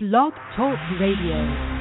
Blog Talk Radio.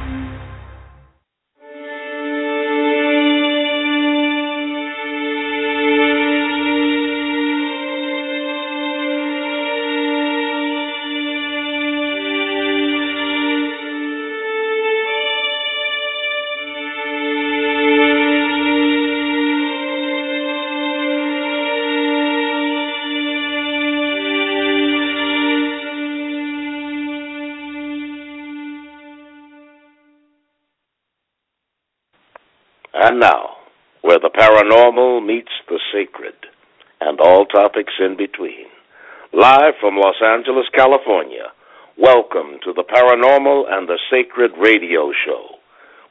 In between. Live from Los Angeles, California, welcome to the Paranormal and the Sacred Radio Show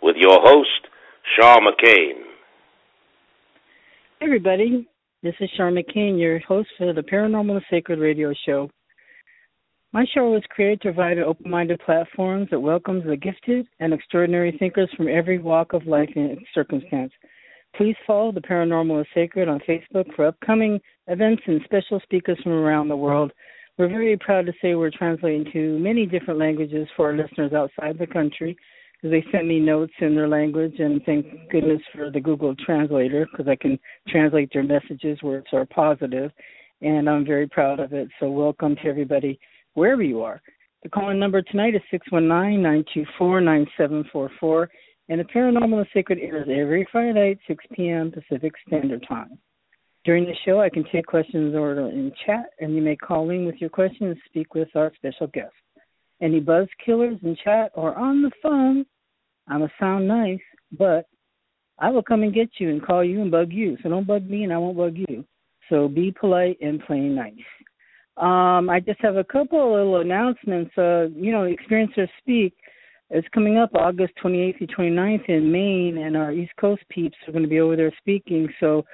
with your host, Shaw McCain. Hey everybody, this is Shaw McCain, your host for the Paranormal and Sacred Radio Show. My show was created to provide an open minded platform that welcomes the gifted and extraordinary thinkers from every walk of life and circumstance. Please follow the Paranormal is Sacred on Facebook for upcoming events and special speakers from around the world. We're very proud to say we're translating to many different languages for our listeners outside the country. Because they send me notes in their language, and thank goodness for the Google Translator because I can translate their messages words are positive, and I'm very proud of it. So, welcome to everybody wherever you are. The calling number tonight is 619-924-9744, and the Paranormal and Sacred airs every Friday night, 6 p.m. Pacific Standard Time. During the show, I can take questions or in chat, and you may call in with your questions and speak with our special guest. Any buzz killers in chat or on the phone, I'm a sound nice, but I will come and get you and call you and bug you. So don't bug me, and I won't bug you. So be polite and play nice. Um, I just have a couple of little announcements. Uh, you know, Experiencers Speak is coming up August 28th to 29th in Maine, and our East Coast peeps are going to be over there speaking. So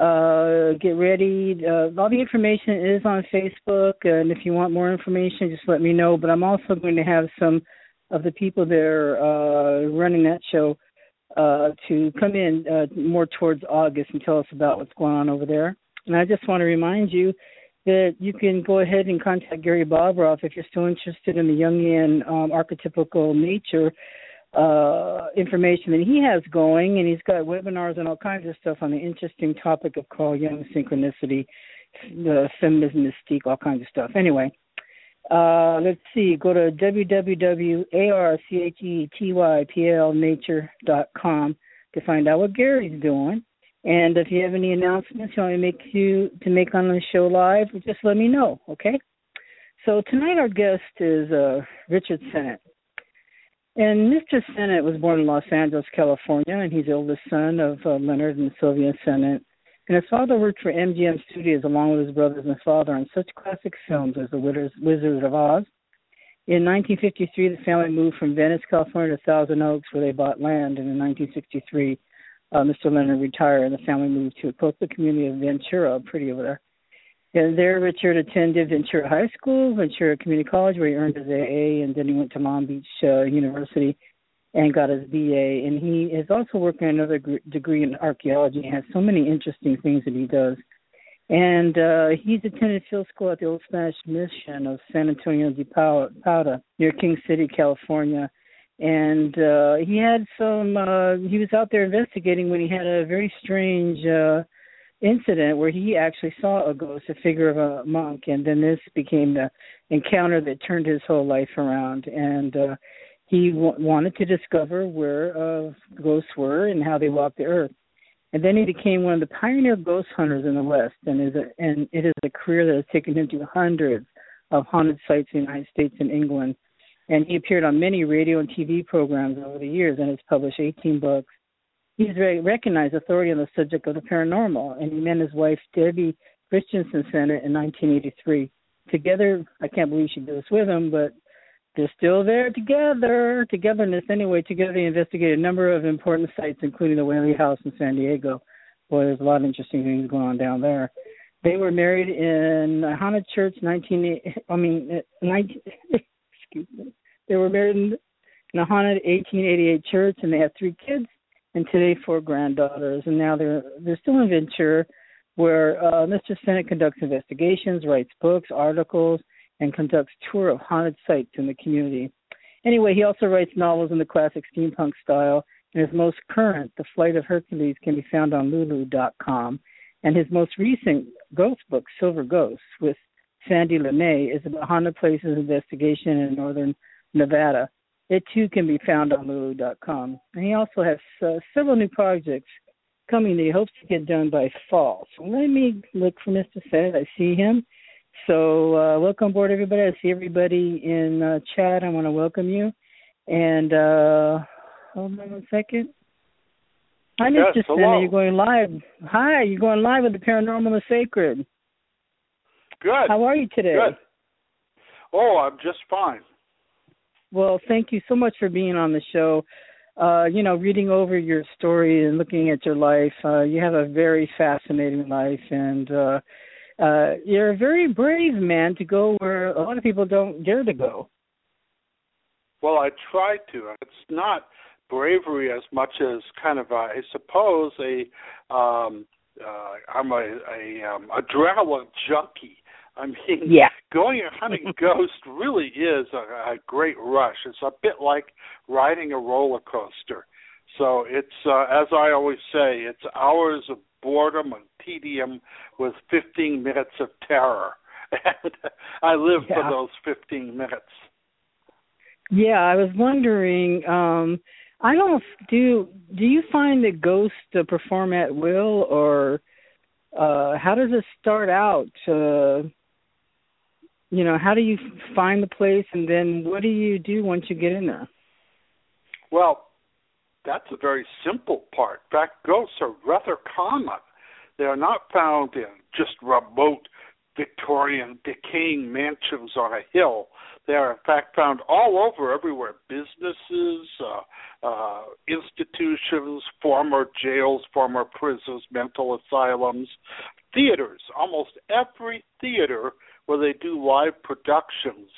uh, get ready. Uh, all the information is on Facebook, and if you want more information, just let me know. But I'm also going to have some of the people there uh, running that show uh, to come in uh, more towards August and tell us about what's going on over there. And I just want to remind you that you can go ahead and contact Gary Bobroff if you're still interested in the Jungian um, archetypical nature uh, information that he has going, and he's got webinars and all kinds of stuff on the interesting topic of Carl Jung synchronicity, the feminism mystique, all kinds of stuff. Anyway, uh, let's see. Go to www.archetypalnature.com to find out what Gary's doing. And if you have any announcements you want to make you to make on the show live, just let me know, okay? So tonight our guest is uh, Richard Senate. And Mr. Senate was born in Los Angeles, California, and he's the oldest son of uh, Leonard and Sylvia Senate. And his father worked for MGM Studios along with his brothers and father on such classic films as The Wizard of Oz. In 1953, the family moved from Venice, California to Thousand Oaks, where they bought land. And in 1963, uh, Mr. Leonard retired, and the family moved to a coastal community of Ventura, pretty over there. And there, Richard attended Ventura High School, Ventura Community College, where he earned his AA, and then he went to Long Beach uh, University and got his BA. And he is also working on another gr- degree in archaeology. He has so many interesting things that he does. And uh, he's attended field school at the Old Spanish Mission of San Antonio de Padua near King City, California and uh he had some uh he was out there investigating when he had a very strange uh incident where he actually saw a ghost a figure of a monk and then this became the encounter that turned his whole life around. And uh he w- wanted to discover where uh ghosts were and how they walked the earth. And then he became one of the pioneer ghost hunters in the west and is a, and it is a career that has taken him to hundreds of haunted sites in the united states and england and he appeared on many radio and TV programs over the years and has published 18 books. He's very recognized authority on the subject of the paranormal, and he met his wife Debbie Christenson Senate in 1983. Together, I can't believe she did this with him, but they're still there together, togetherness anyway. Together, they investigated a number of important sites, including the Whaley House in San Diego. Boy, there's a lot of interesting things going on down there. They were married in a haunted church, 19. I mean, 19. They were married in a haunted 1888 church, and they had three kids, and today four granddaughters. And now they're they're still in Ventura, where uh, Mr. Senate conducts investigations, writes books, articles, and conducts tour of haunted sites in the community. Anyway, he also writes novels in the classic steampunk style, and his most current, The Flight of Hercules, can be found on Lulu.com. And his most recent ghost book, Silver Ghosts, with Sandy LeMay, is about haunted places investigation in northern Nevada. It too can be found on Lulu.com. And he also has uh, several new projects coming that he hopes to get done by fall. So let me look for Mr. Fed. I see him. So uh, welcome aboard, everybody. I see everybody in uh, chat. I want to welcome you. And uh, hold on one second. Hi, yes, Mr. Hello. You're going live. Hi, you're going live with the Paranormal and the Sacred. Good. How are you today? Good. Oh, I'm just fine. Well, thank you so much for being on the show. Uh, you know, reading over your story and looking at your life, uh, you have a very fascinating life, and uh, uh, you're a very brave man to go where a lot of people don't dare to go. Well, I try to. It's not bravery as much as kind of, a, I suppose, a um, uh, I'm a, a um, adrenaline junkie. I mean, Yeah. going and hunting ghosts really is a, a great rush. It's a bit like riding a roller coaster. So it's, uh, as I always say, it's hours of boredom and tedium with 15 minutes of terror. And I live Yeah. for those 15 minutes. Yeah, I was wondering. Um, I don't do. Do you find that ghosts uh, perform at will, or uh, how does it start out? Uh, you know, how do you find the place, and then what do you do once you get in there? Well, that's a very simple part. In fact, ghosts are rather common. They are not found in just remote Victorian decaying mansions on a hill. They are, in fact, found all over, everywhere businesses, uh, uh, institutions, former jails, former prisons, mental asylums, theaters. Almost every theater where they do live productions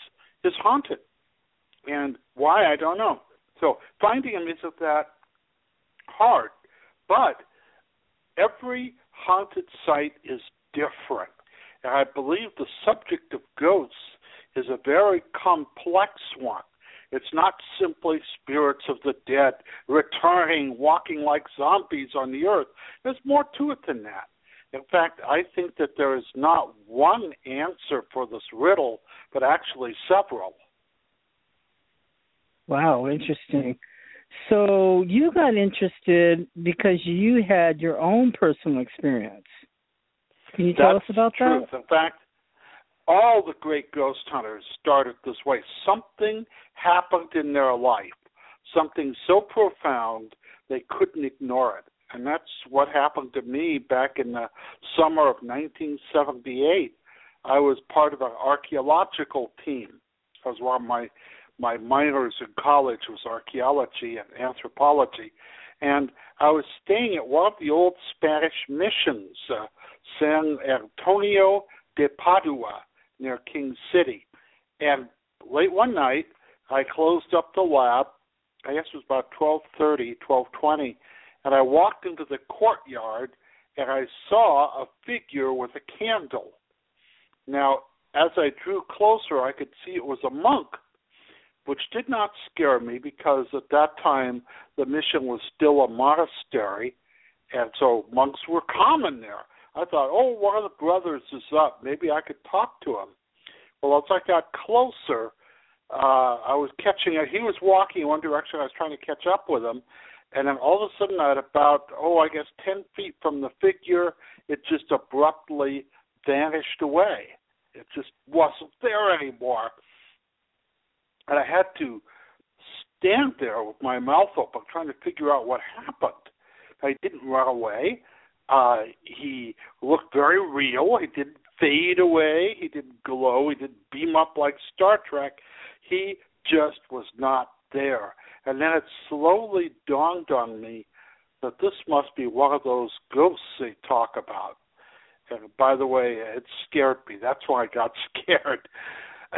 is haunted. And why, I don't know. So finding them isn't that hard. But every haunted site is different. And I believe the subject of ghosts is a very complex one. It's not simply spirits of the dead returning, walking like zombies on the earth. There's more to it than that. In fact, I think that there is not one answer for this riddle, but actually several. Wow, interesting. So you got interested because you had your own personal experience. Can you tell us about truth. that? In fact, all the great ghost hunters started this way. Something happened in their life, something so profound they couldn't ignore it. And that's what happened to me back in the summer of 1978. I was part of an archaeological team. I was one of my my minors in college was archaeology and anthropology, and I was staying at one of the old Spanish missions, uh, San Antonio de Padua, near King City. And late one night, I closed up the lab. I guess it was about twelve thirty, twelve twenty, and I walked into the courtyard, and I saw a figure with a candle. Now, as I drew closer, I could see it was a monk which did not scare me because at that time the mission was still a monastery, and so monks were common there. I thought, oh, one of the brothers is up. Maybe I could talk to him. Well, as I got closer, uh, I was catching it. He was walking in one direction. I was trying to catch up with him. And then all of a sudden, at about, oh, I guess 10 feet from the figure, it just abruptly vanished away. It just wasn't there anymore and I had to stand there with my mouth open, trying to figure out what happened. I didn't run away. Uh, he looked very real. He didn't fade away. He didn't glow. He didn't beam up like Star Trek. He just was not there. And then it slowly dawned on me that this must be one of those ghosts they talk about. And by the way, it scared me. That's why I got scared.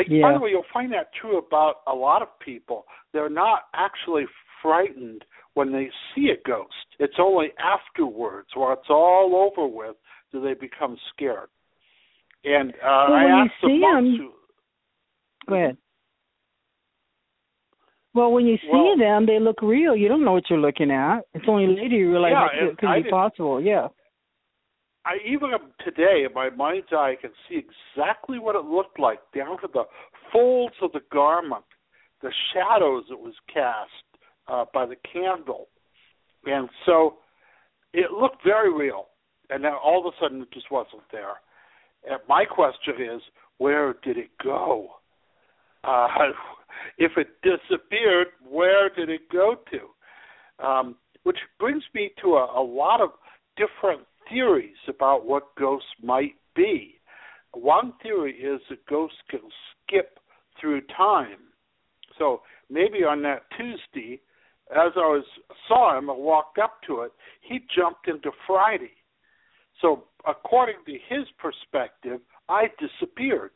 Yeah. By the way, you'll find that true about a lot of people. They're not actually frightened when they see a ghost. It's only afterwards, when it's all over with, do they become scared. And uh, Well, I asked the see monks 'em- who, Go ahead. Well, when you see Well- them, they look real. You don't know what you're looking at. It's only later you realize Yeah, it could be possible. Yeah. I even today, in my mind's eye, I can see exactly what it looked like down to the folds of the garment, the shadows that was cast uh, by the candle, and so it looked very real. And then all of a sudden, it just wasn't there. And my question is, where did it go? Uh, if it disappeared, where did it go to? Um, which brings me to a, a lot of different theories about what ghosts might be. One theory is that ghosts can skip through time. So maybe on that Tuesday, as I was saw him, I walked up to it. He jumped into Friday. So according to his perspective, I disappeared.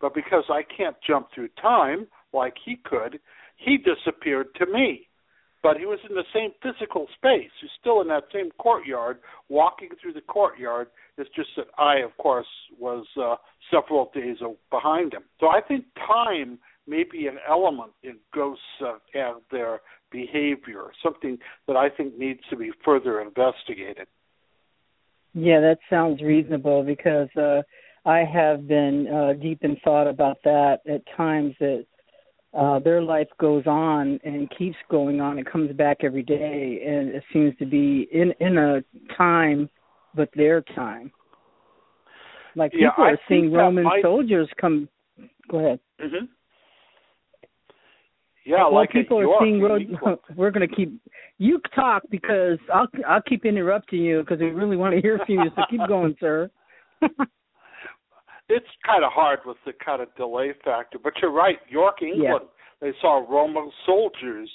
But because I can't jump through time like he could, he disappeared to me but he was in the same physical space. He's still in that same courtyard, walking through the courtyard. It's just that I, of course, was uh, several days behind him. So I think time may be an element in ghosts uh, and their behavior, something that I think needs to be further investigated. Yeah, that sounds reasonable because uh I have been uh deep in thought about that at times that uh their life goes on and keeps going on. It comes back every day and it seems to be in in a time but their time. Like people I are seeing Roman might- soldiers come go ahead. Mm-hmm. Yeah, well, like people are York seeing road. We're going to keep you talk because I'll I'll keep interrupting you because we really want to hear from you. So keep going, sir. it's kind of hard with the kind of delay factor, but you're right. York, England, they saw Roman soldiers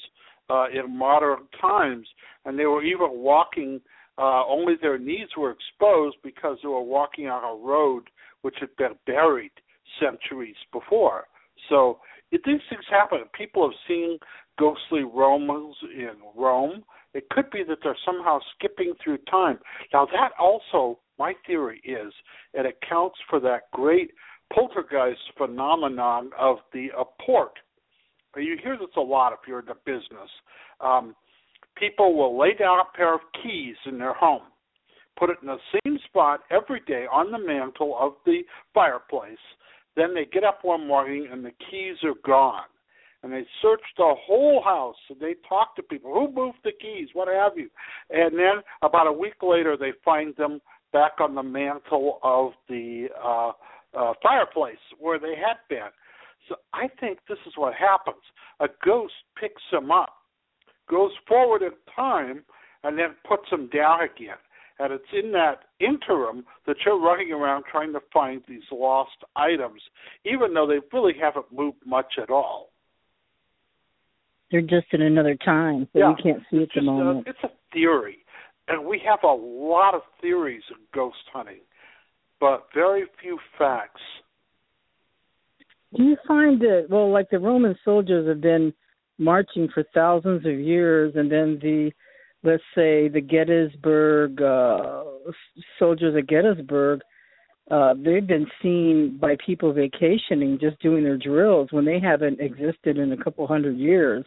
uh, in modern times, and they were even walking. Uh, only their knees were exposed because they were walking on a road which had been buried centuries before. So if these things happen, people have seen ghostly Romans in Rome. It could be that they're somehow skipping through time. Now that also, my theory is, it accounts for that great poltergeist phenomenon of the apport. You hear this a lot if you're in the business. Um, people will lay down a pair of keys in their home, put it in the same spot every day on the mantle of the fireplace. Then they get up one morning and the keys are gone. And they search the whole house and they talk to people who moved the keys, what have you. And then about a week later, they find them back on the mantle of the uh, uh, fireplace where they had been. So I think this is what happens. A ghost picks them up, goes forward in time, and then puts them down again. And it's in that interim that you're running around trying to find these lost items, even though they really haven't moved much at all. They're just in another time, so Yeah, you can't see at the moment. A, it's a theory, and we have a lot of theories of ghost hunting, but very few facts. Do you find that well, like the Roman soldiers have been marching for thousands of years, and then the let's say the Gettysburg uh, soldiers at Gettysburg, uh, they've been seen by people vacationing, just doing their drills when they haven't existed in a couple hundred years.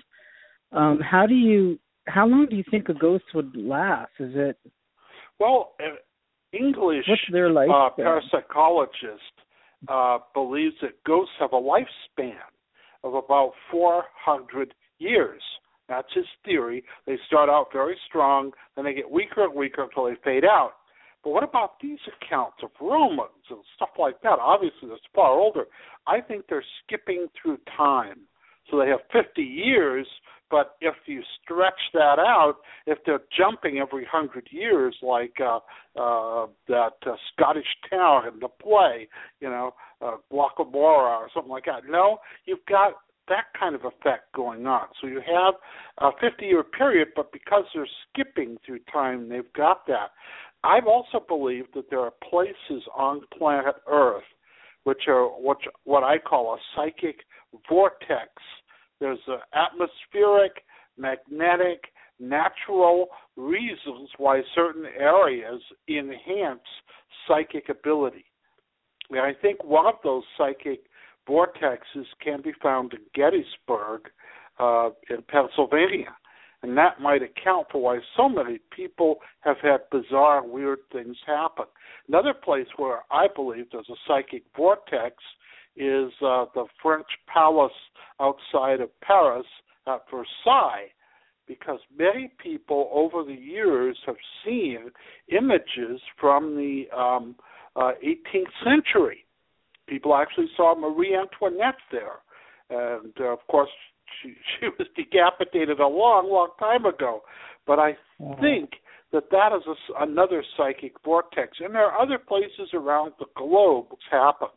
Um, how do you? How long do you think a ghost would last? Is it Well, an English what's their uh, parapsychologist uh, believes that ghosts have a lifespan of about 400 years. That's his theory. They start out very strong, then they get weaker and weaker until they fade out. But what about these accounts of Romans and stuff like that? Obviously, that's far older. I think they're skipping through time. So they have 50 years, but if you stretch that out, if they're jumping every 100 years, like uh, uh, that uh, Scottish town in the play, you know, uh, Glockamora or something like that, no, you've got that kind of effect going on. So you have a 50 year period, but because they're skipping through time, they've got that. I've also believed that there are places on planet Earth which are what what I call a psychic vortex. There's an atmospheric, magnetic, natural reasons why certain areas enhance psychic ability. And I think one of those psychic vortexes can be found in Gettysburg, uh, in Pennsylvania. And that might account for why so many people have had bizarre, weird things happen. Another place where I believe there's a psychic vortex is uh, the French palace outside of Paris at Versailles, because many people over the years have seen images from the um, uh, 18th century. People actually saw Marie Antoinette there, and uh, of course she she was decapitated a long, long time ago. But I mm-hmm. think that that is a, another psychic vortex, and there are other places around the globe which happen.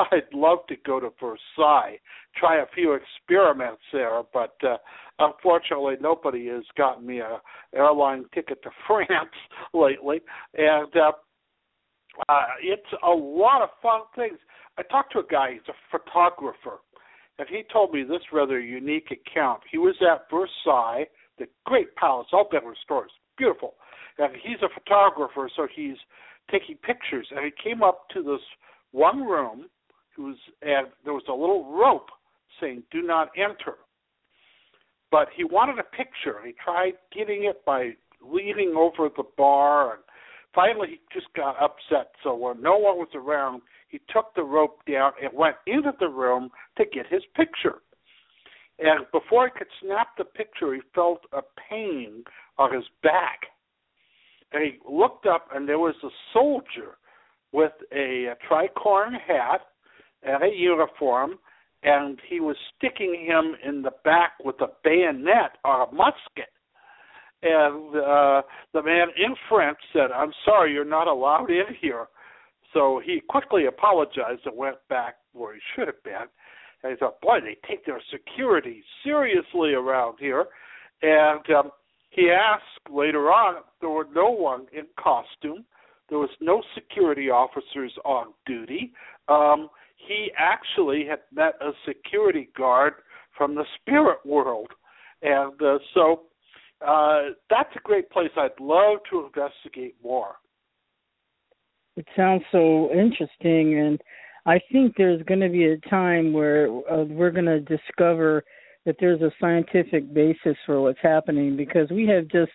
I'd love to go to Versailles, try a few experiments there, but uh, unfortunately, nobody has gotten me a airline ticket to France lately, and uh, uh, it's a lot of fun things. I talked to a guy; he's a photographer, and he told me this rather unique account. He was at Versailles, the great palace, all been restored, beautiful, and he's a photographer, so he's taking pictures. And he came up to this one room, and there was a little rope saying "Do not enter." But he wanted a picture. He tried getting it by leaning over the bar, and finally he just got upset. So when no one was around, he took the rope down and went into the room to get his picture. And before he could snap the picture, he felt a pain on his back. And he looked up, and there was a soldier with a, a tricorn hat and a uniform, and he was sticking him in the back with a bayonet or a musket. And uh, the man in French said, "I'm sorry, you're not allowed in here." So he quickly apologized and went back where he should have been. And he thought, boy, they take their security seriously around here. And um, he asked later on, there were no one in costume. There was no security officers on duty. Um, he actually had met a security guard from the spirit world. And uh, so uh, that's a great place. I'd love to investigate more. It sounds so interesting, and I think there's going to be a time where uh, we're going to discover that there's a scientific basis for what's happening because we have just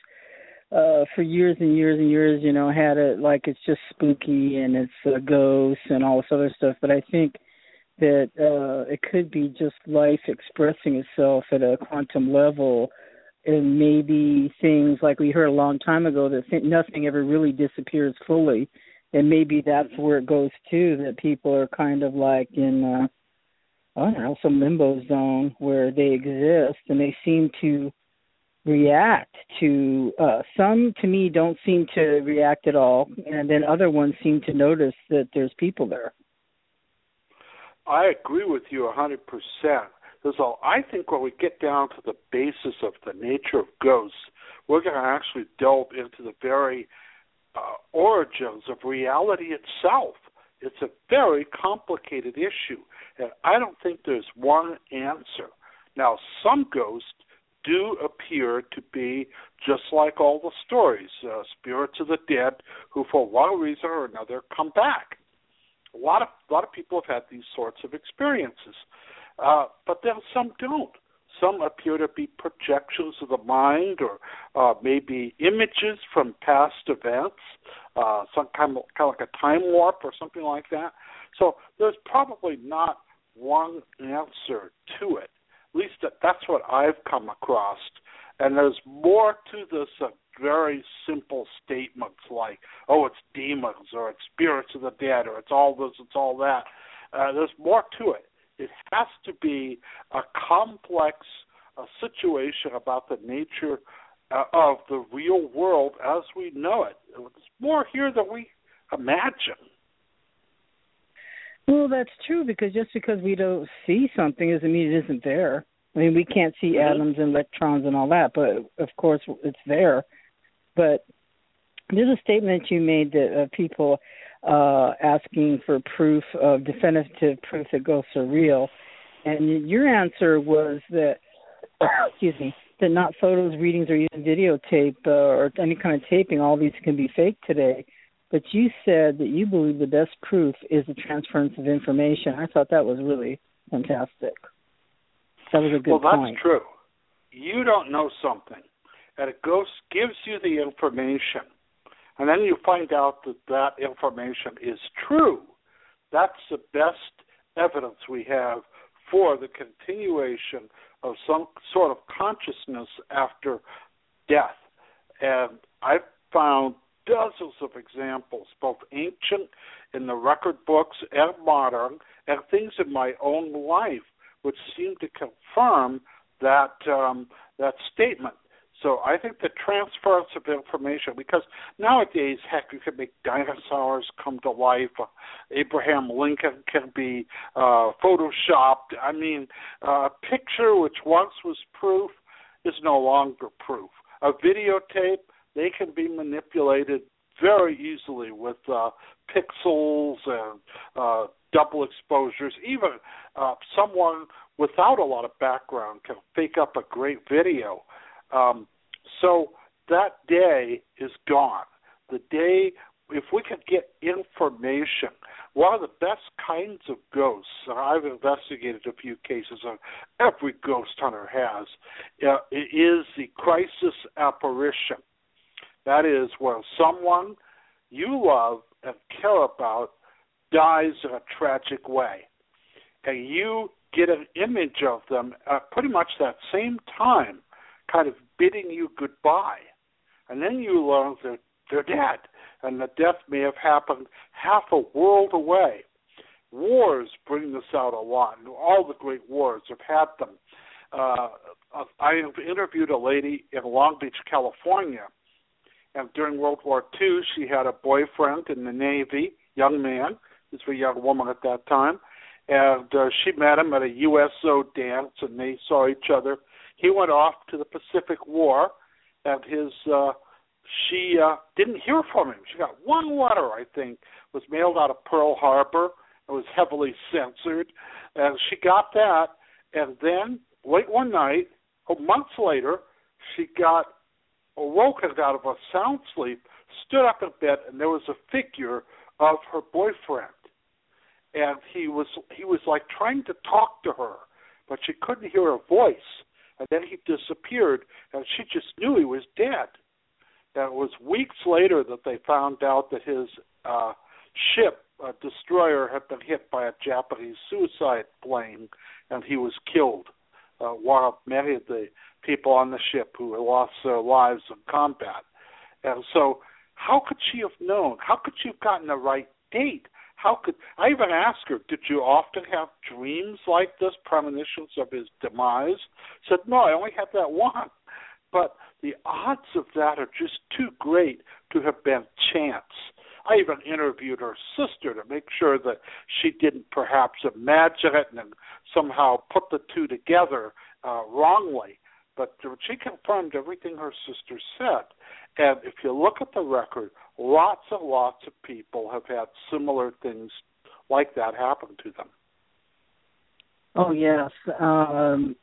uh for years and years and years you know had it like it's just spooky and it's a ghost and all this other stuff. But i think that uh it could be just life expressing itself at a quantum level and maybe things like we heard a long time ago that th- nothing ever really disappears fully. And maybe that's where it goes too that people are kind of like in uh I don't know some limbo zone where they exist and they seem to react to uh some to me don't seem to react at all and then other ones seem to notice that there's people there. I agree with you a hundred percent. There's i think when we get down to the basis of the nature of ghosts, we're going to actually delve into the very uh, origins of reality itself. It's a very complicated issue, and I don't think there's one answer. Now, some ghosts do appear to be just like all the stories uh, spirits of the dead who, for one reason or another, come back. A lot of a lot of people have had these sorts of experiences, uh, but then some don't. Some appear to be projections of the mind or uh, maybe images from past events, uh, some kind of, kind of like a time warp or something like that. So there's probably not one answer to it. Least that, that's what I've come across. And there's more to this uh, very simple statements like, oh, it's demons or it's spirits of the dead or it's all this, it's all that. Uh, there's more to it. It has to be a complex uh, situation about the nature uh, of the real world as we know it. It's more here than we imagine. Well, that's true because just because we don't see something doesn't mean it isn't there. I mean, we can't see mm-hmm. atoms and electrons and all that, but of course it's there. But there's a statement you made that uh, people uh, asking for proof of definitive proof that ghosts are real, and your answer was that excuse me that not photos, readings, or even videotape uh, or any kind of taping. All these can be fake today. But you said that you believe the best proof is the transference of information. I thought that was really fantastic. That was a good well, that's point. true. you don't know something, and a ghost gives you the information, and then you find out that that information is true. That's the best evidence we have for the continuation of some sort of consciousness after death. And I've found dozens of examples, both ancient in the record books and modern, and things in my own life which seem to confirm that um, that statement. So I think the transference of information, because nowadays, heck, you can make dinosaurs come to life. Abraham Lincoln can be uh, photoshopped. I mean, uh, a picture which once was proof is no longer proof. A videotape, they can be manipulated very easily with uh, pixels and uh, double exposures. Even uh, someone without a lot of background can fake up a great video. Um, so that day is gone. The day, if we could get information, one of the best kinds of ghosts, and I've investigated a few cases, and every ghost hunter has, uh, is the crisis apparition. That is where someone you love and care about dies in a tragic way. And you get an image of them at pretty much that same time, kind of bidding you goodbye. And then you learn that they're dead, and the death may have happened half a world away. Wars bring this out a lot. and All the great wars have had them. Uh, I have interviewed a lady in Long Beach, California, and during World War II, she had a boyfriend in the Navy, young man. He was a young woman at that time, and uh, she met him at a USO dance, and they saw each other. He went off to the Pacific War, and his uh, she uh, didn't hear from him. She got one letter, I think, was mailed out of Pearl Harbor. It was heavily censored, and she got that. And then late one night, oh, months later, she got awoken out of a sound sleep, stood up in bed, and there was a figure of her boyfriend and he was he was like trying to talk to her, but she couldn't hear her voice. And then he disappeared, and she just knew he was dead. And it was weeks later that they found out that his uh, ship, a destroyer, had been hit by a Japanese suicide plane, and he was killed. Uh, while many of the people on the ship who lost their lives in combat. And so, how could she have known? How could she have gotten the right date? how could I even asked her, did you often have dreams like this, premonitions of his demise? Said, no, I only had that one. But the odds of that are just too great to have been chance. I even interviewed her sister to make sure that she didn't perhaps imagine it and somehow put the two together uh, wrongly. But she confirmed everything her sister said. And if you look at the record, lots and lots of people have had similar things like that happen to them. Oh yes. Um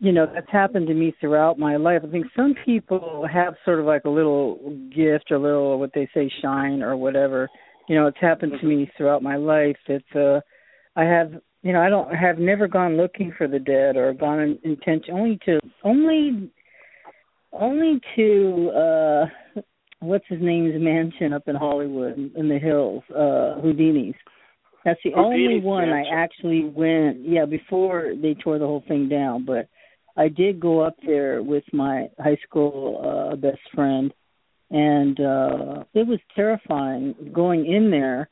you know, that's happened to me throughout my life. I think some people have sort of like a little gift or little what they say shine or whatever. You know, it's happened to me throughout my life. It's uh I have you know, I don't have never gone looking for the dead or gone in intention only to only only to uh what's his name's mansion up in Hollywood in the hills, uh Houdini's. That's the Houdini's only one mansion. I actually went yeah, before they tore the whole thing down, but I did go up there with my high school uh best friend and uh it was terrifying going in there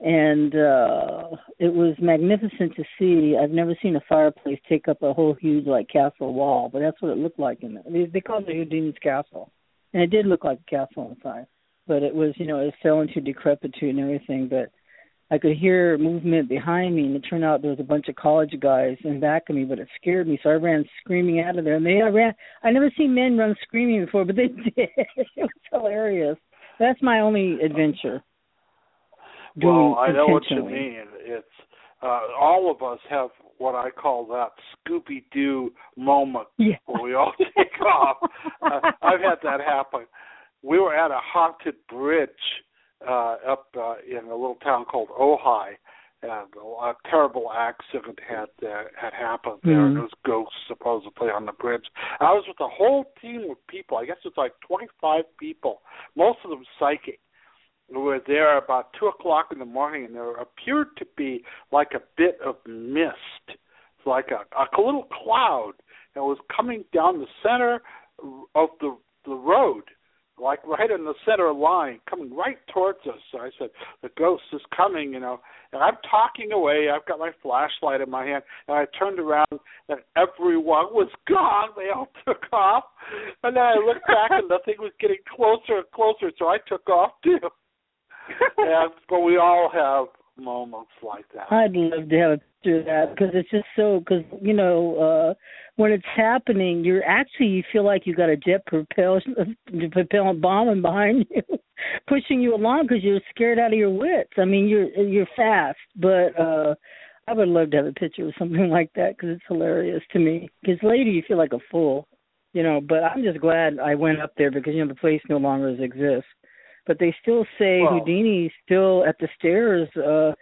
and uh it was magnificent to see. I've never seen a fireplace take up a whole huge like castle wall, but that's what it looked like in there. They, called it Houdini's castle, and it did look like a castle inside, but it was you know it fell into decrepitude and everything. But I could hear movement behind me, and it turned out there was a bunch of college guys in back of me, but it scared me, so I ran screaming out of there. And they I ran. I never seen men run screaming before, but they did. it was hilarious. That's my only adventure well, I know what you mean. It's uh, all of us have what I call that Scooby Doo moment Yeah. where we all take off. Uh, I've had that happen. We were at a haunted bridge uh, up uh, in a little town called Ojai, and a terrible accident had uh, had happened there. Mhm. And there was ghosts supposedly on the bridge. I was with a whole team of people. I guess it's like 25 people, most of them psychic. We were there about two o'clock in the morning, and there appeared to be like a bit of mist, like a, a little cloud that was coming down the center of the the road like right in the center line, coming right towards us. So I said, "The ghost is coming," you know. And I'm talking away. I've got my flashlight in my hand, and I turned around, and everyone was gone. They all took off, and then I looked back, and the thing was getting closer and closer. So I took off too. and but we all have moments like that. I'd love to have a picture of that because it's just so because you know uh when it's happening, you're actually you feel like you got a jet propel propellant bomb behind you, pushing you along because you're scared out of your wits. I mean, you're you're fast, but uh I would love to have a picture of something like that because it's hilarious to me. Because later you feel like a fool, you know. But I'm just glad I went up there because you know the place no longer exists. But they still say Well- Houdini's still at the stairs uh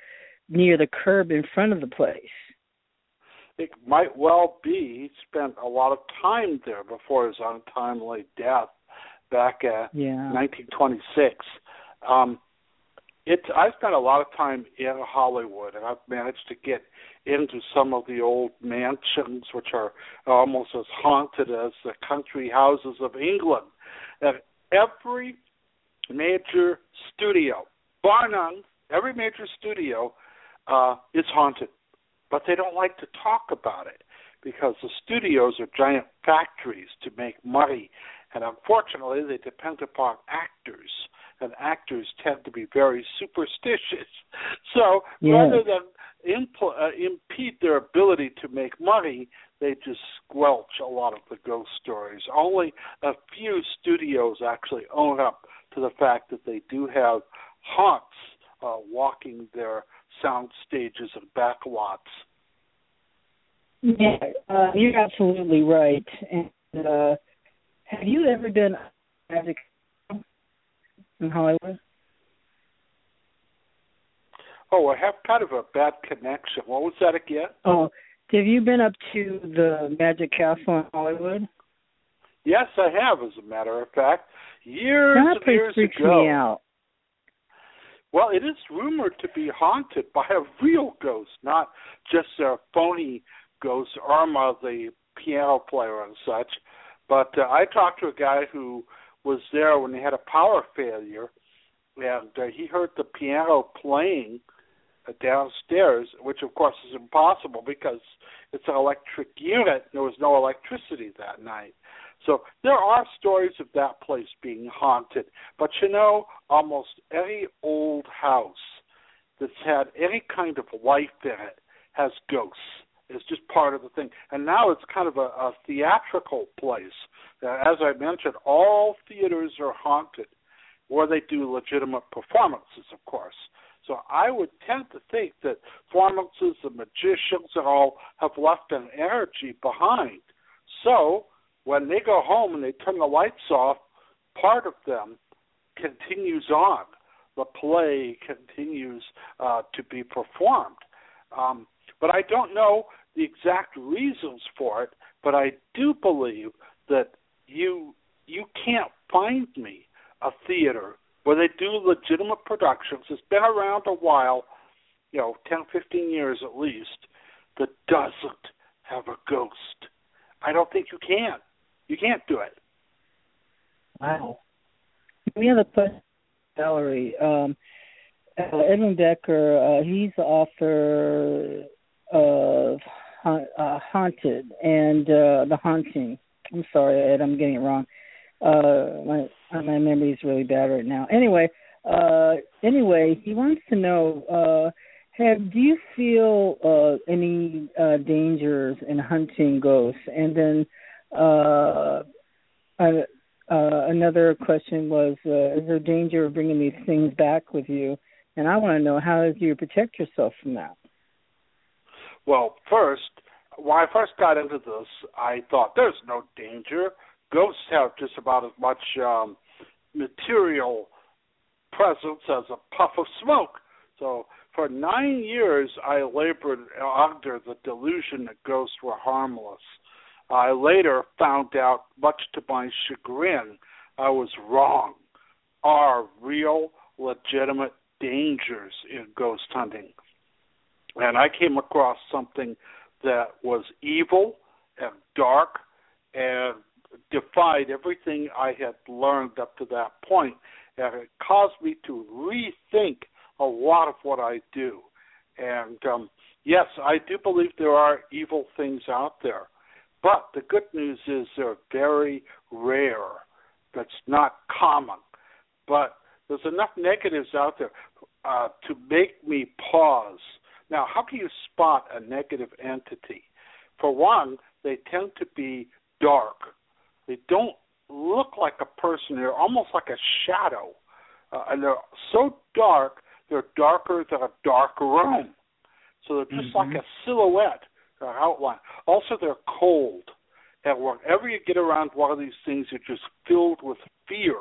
near the curb in front of the place. It might well be he spent a lot of time there before his untimely death back at Yeah. 1926. Um, it's I spent a lot of time in Hollywood, and I've managed to get into some of the old mansions, which are almost as haunted as the country houses of England. And every major studio, bar none, every major studio uh, is haunted, but they don't like to talk about it because the studios are giant factories to make money, and unfortunately, they depend upon actors, and actors tend to be very superstitious. So rather than impl- uh, impede their ability to make money, they just squelch a lot of the ghost stories. Only a few studios actually own up to the fact that they do have haunts uh, walking their sound stages and back lots. Yeah, uh, you're absolutely right. And uh, have you ever done magic in Hollywood? Oh, I have kind of a bad connection. What was that again? Oh, have you been up to the Magic Castle in Hollywood? Yes, I have, as a matter of fact. Years that and years freaks ago. me out. Well, it is rumored to be haunted by a real ghost, not just a phony ghost, Irma, the piano player and such. But uh, I talked to a guy who was there when they had a power failure, and uh, he heard the piano playing uh, downstairs, which of course is impossible because it's an electric unit. And There was no electricity that night. So there are stories of that place being haunted. But you know, almost any old house that's had any kind of life in it has ghosts. It's just part of the thing. And now it's kind of a, a theatrical place. Uh, as I mentioned, all theaters are haunted where they do legitimate performances, of course. So I would tend to think that performances, the magicians, and all have left an energy behind. So when they go home and they turn the lights off, part of them continues on. The play continues uh, to be performed. Um, but I don't know the exact reasons for it. But I do believe that you you can't find me a theater where they do legitimate productions. It's been around a while, you know, 10, 15 years at least, that doesn't have a ghost. I don't think you can. You can't do it. Wow. We have a question, Valerie. Um, uh, Edwin Decker, uh, he's the author of uh, Haunted and uh, The Haunting. I'm sorry, Ed, I'm getting it wrong. Uh, my my memory is really bad right now. Anyway, uh, anyway, he wants to know. Uh, have do you feel uh, any uh, dangers in hunting ghosts? And then uh, uh, another question was, uh, is there danger of bringing these things back with you? And I want to know how do you protect yourself from that? Well, first, when I first got into this, I thought there's no danger. Ghosts have just about as much um, material presence as a puff of smoke. So for nine years, I labored under the delusion that ghosts were harmless. I later found out, much to my chagrin, I was wrong. Are real, legitimate dangers in ghost hunting. And I came across something that was evil and dark and defied everything I had learned up to that point. And it caused me to rethink a lot of what I do. And um, yes, I do believe there are evil things out there. But the good news is they're very rare. That's not common. But there's enough negatives out there uh, to make me pause. Now, how can you spot a negative entity? For one, they tend to be dark. They don't look like a person. They're almost like a shadow. Uh, and they're so dark, they're darker than a dark room. So they're just mm-hmm. like a silhouette Also, they're cold. And whenever you get around one of these things, you're just filled with fear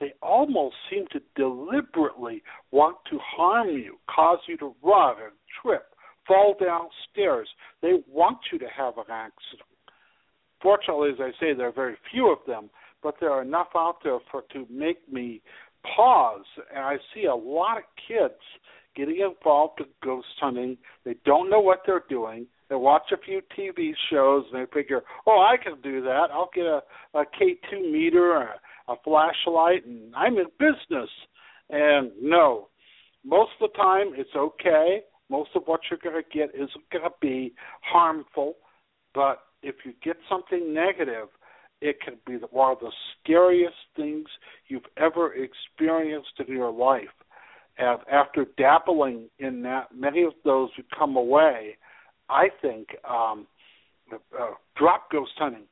they almost seem to deliberately want to harm you, cause you to run and trip, fall downstairs. They want you to have an accident. Fortunately, as I say, there are very few of them, but there are enough out there for to make me pause. And I see a lot of kids getting involved in ghost hunting. They don't know what they're doing. They watch a few TV shows and they figure, oh, I can do that. I'll get a, a K2 meter, a a flashlight and I'm in business. And no, most of the time it's okay. Most of what you're going to get isn't going to be harmful. But if you get something negative, it can be one of the scariest things you've ever experienced in your life. And after dabbling in that, many of those who come away, I think, um, uh, drop ghost hunting.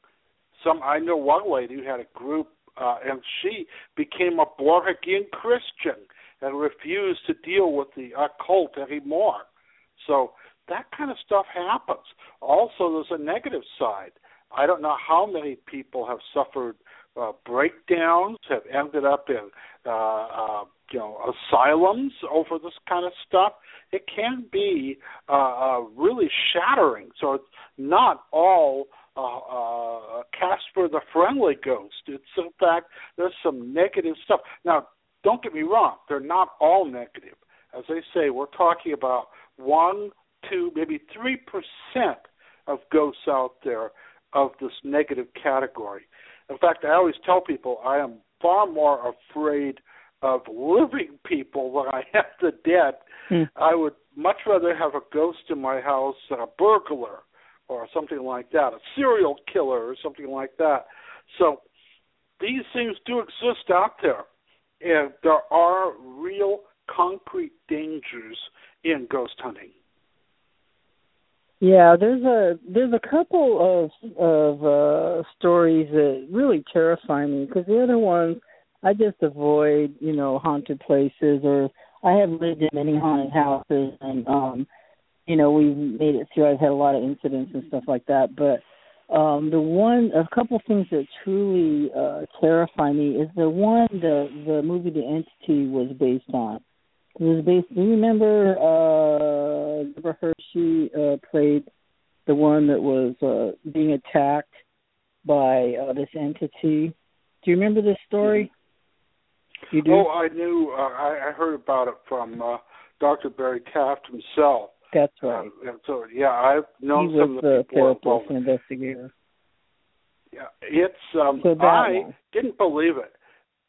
Some I know one lady who had a group uh, and she became a born again Christian and refused to deal with the occult anymore. So that kind of stuff happens. Also, there's a negative side. I don't know how many people have suffered uh, breakdowns, have ended up in uh, uh, you know asylums over this kind of stuff. It can be uh, uh, really shattering. So it's not all uh, uh, Casper the Friendly Ghost. It's in fact there's some negative stuff. Now, don't get me wrong; they're not all negative. As I say, we're talking about one, two, maybe three percent of ghosts out there of this negative category. In fact, I always tell people I am far more afraid of living people than I am the dead. Hmm. I would much rather have a ghost in my house than a burglar or something like that, a serial killer or something like that. So these things do exist out there, and there are real concrete dangers in ghost hunting. Yeah, there's a there's a couple of of uh stories that really terrify me because the other ones I just avoid, you know, haunted places or I have lived in many haunted houses and um you know, we made it through. I've had a lot of incidents and stuff like that, but um the one a couple things that truly uh terrify me is the one the the movie The Entity was based on. It was based do you remember uh Deborah Hershey uh played the one that was uh being attacked by uh this entity. Do you remember this story? You do? Oh, I knew uh, I, I heard about it from uh Dr. Barry Taff himself. That's right. Uh, so yeah, I've known he some of the, the therapist and investigator. Yeah, it's um so I one. didn't believe it.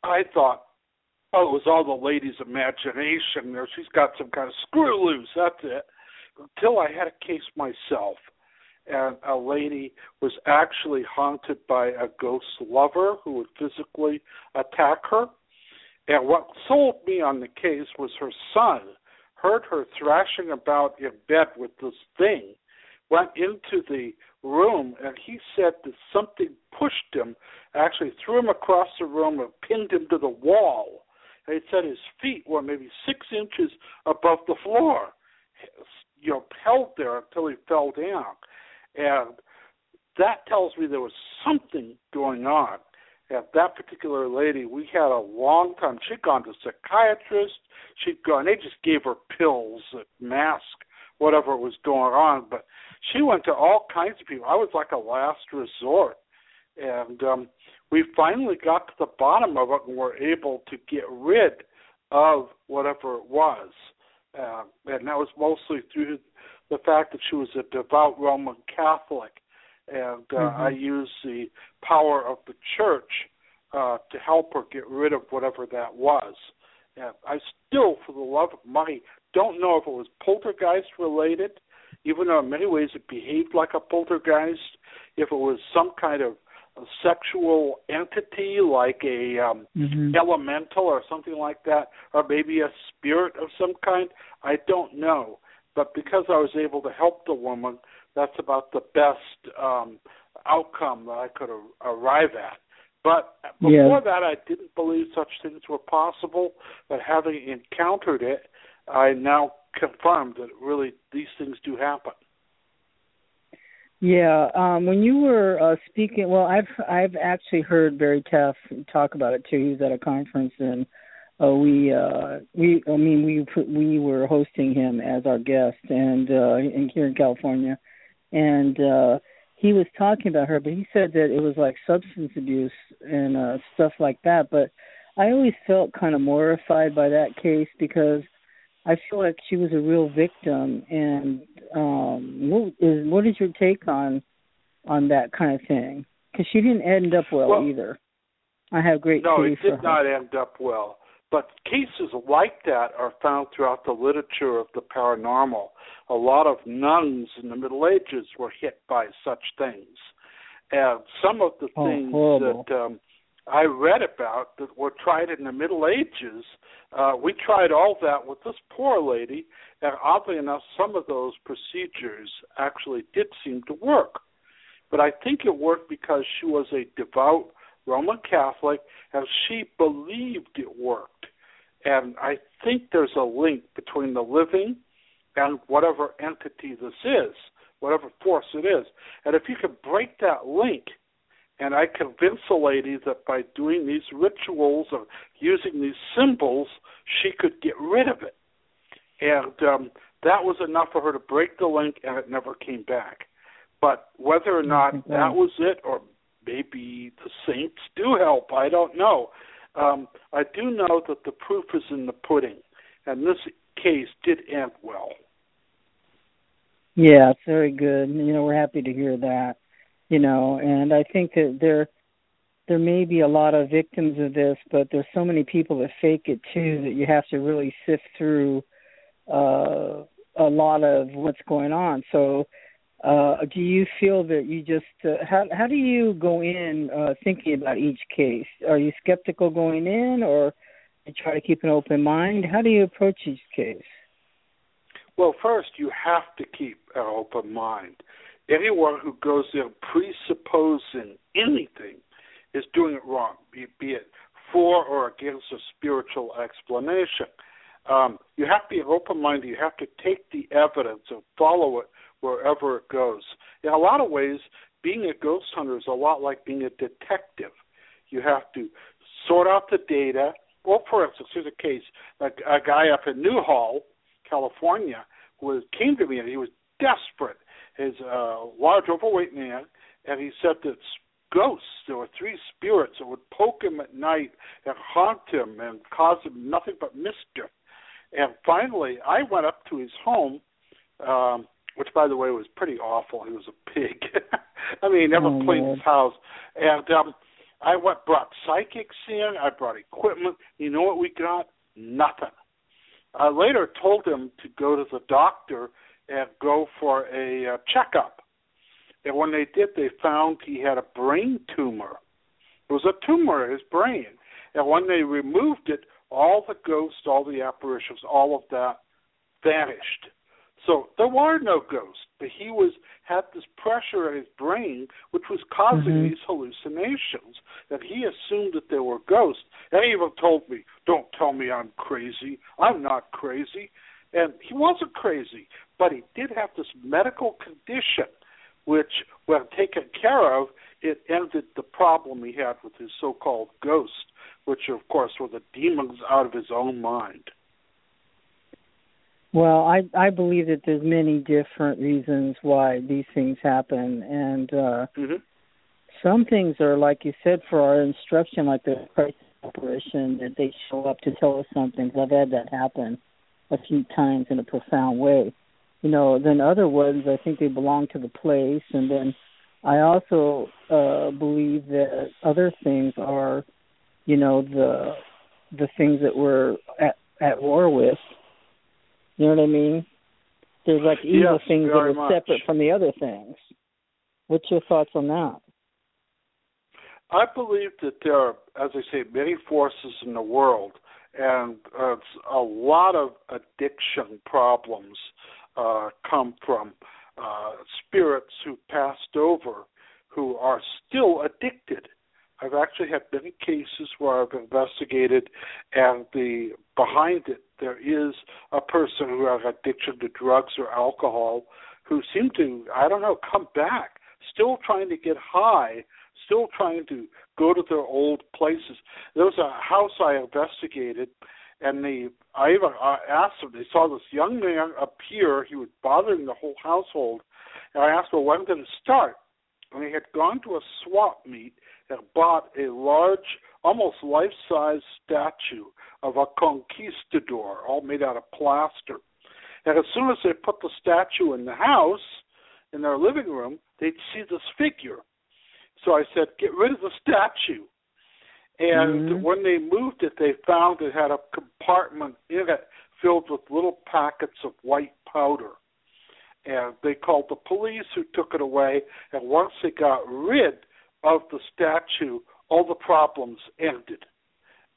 I thought, oh, it was all the lady's imagination. Or she's got some kind of screw loose. That's it. Until I had a case myself, and a lady was actually haunted by a ghost lover who would physically attack her. And what sold me on the case was her son heard her thrashing about in bed with this thing, went into the room, and he said that something pushed him, actually threw him across the room and pinned him to the wall. And he said his feet were maybe six inches above the floor, you know, held there until he fell down. And that tells me there was something going on. And that particular lady, we had a long time. She'd gone to psychiatrists. She'd gone. They just gave her pills, mask, whatever was going on. But she went to all kinds of people. I was like a last resort, and um, we finally got to the bottom of it and were able to get rid of whatever it was. Uh, and that was mostly through the fact that she was a devout Roman Catholic, and uh, mm-hmm. I used the power of the church uh, to help her get rid of whatever that was. And I still, for the love of money, don't know if it was poltergeist related, even though in many ways it behaved like a poltergeist. If it was some kind of a sexual entity like a um, mm-hmm. elemental or something like that, or maybe a spirit of some kind. I don't know. But because I was able to help the woman, that's about the best um, outcome that I could a- arrive at. But before yeah. that, I didn't believe such things were possible. But having encountered it, I now confirm that really these things do happen. Yeah, um, when you were uh, speaking, well, I've I've actually heard Barry Taff talk about it too. He was at a conference and uh, we uh, we I mean we we were hosting him as our guest and uh, in here in California, and uh, he was talking about her, but he said that it was like substance abuse and uh, stuff like that. But I always felt kind of mortified by that case because I feel like she was a real victim. And um, what is what is your take on on that kind of thing? Because she didn't end up well, well, either. I have great. No, it did not end up well. But cases like that are found throughout the literature of the paranormal. A lot of nuns in the Middle Ages were hit by such things. And some of the oh, things horrible. that um, I read about that were tried in the Middle Ages. Uh, we tried all that with this poor lady, and oddly enough, some of those procedures actually did seem to work. But I think it worked because she was a devout Roman Catholic, and she believed it worked. And I think there's a link between the living and whatever entity this is, whatever force it is. And if you could break that link, and I convinced the lady that by doing these rituals of using these symbols, she could get rid of it. And um, that was enough for her to break the link, and it never came back. But whether or not that was it, or maybe the saints do help, I don't know. Um, I do know that the proof is in the pudding, and this case did end well. Yeah, it's very good. You know, we're happy to hear that you know and i think that there there may be a lot of victims of this but there's so many people that fake it too that you have to really sift through uh a lot of what's going on. So uh do you feel that you just uh, how how do you go in uh thinking about each case? Are you skeptical going in or you try to keep an open mind? How do you approach each case? Well first you have to keep an open mind anyone who goes there presupposing anything is doing it wrong, be, be it for or against a spiritual explanation. Um, you have to be open minded. You have to take the evidence and follow it wherever it goes. In a lot of ways, being a ghost hunter is a lot like being a detective. You have to sort out the data. Well, for instance, here's a case: like a guy up in Newhall, California, who came to me and he was desperate is a large, overweight man, and he said that ghosts, there were three spirits that would poke him at night and haunt him and cause him nothing but mischief. And finally, I went up to his home, um, which, by the way, was pretty awful. He was a pig. I mean, he never oh, cleaned his house. And um, I went brought psychics in. I brought equipment. You know what we got? Nothing. I later told him to go to the doctor and go for a uh, checkup. And when they did, they found he had a brain tumor. It was a tumor in his brain. And when they removed it, all the ghosts, all the apparitions, all of that vanished. So there were no ghosts, but he was had this pressure in his brain, which was causing mm-hmm. these hallucinations. That he assumed that there were ghosts, and he even told me, "Don't tell me I'm crazy. I'm not crazy." And he wasn't crazy, but he did have this medical condition, which, when taken care of, it ended the problem he had with his so-called ghost, which of course were the demons out of his own mind. Well, I I believe that there's many different reasons why these things happen, and uh, mm-hmm. some things are like you said for our instruction, like the crisis apparition, that they show up to tell us something. I've had that happen a few times in a profound way. You know, then other ones I think they belong to the place, and then I also uh believe that other things are, you know, the the things that we're at at war with you know what I mean? There's like evil yes, things that are much. separate from the other things. What's your thoughts on that? I believe that there are, as I say, many forces in the world, and uh, a lot of addiction problems uh, come from uh, spirits who passed over who are still addicted. I've actually had many cases where I've investigated, and the behind it there is a person who has addiction to drugs or alcohol who seem to I don't know come back, still trying to get high, still trying to go to their old places. There was a house I investigated, and they I even asked them. They saw this young man appear. He was bothering the whole household, and I asked, "Well, when did it start?" And he had gone to a swap meet and bought a large, almost life-size statue of a conquistador, all made out of plaster. And as soon as they put the statue in the house, in their living room, they'd see this figure. So I said, get rid of the statue. And mm-hmm. when they moved it, they found it had a compartment in it filled with little packets of white powder. And they called the police, who took it away. And once they got rid of the statue, all the problems ended.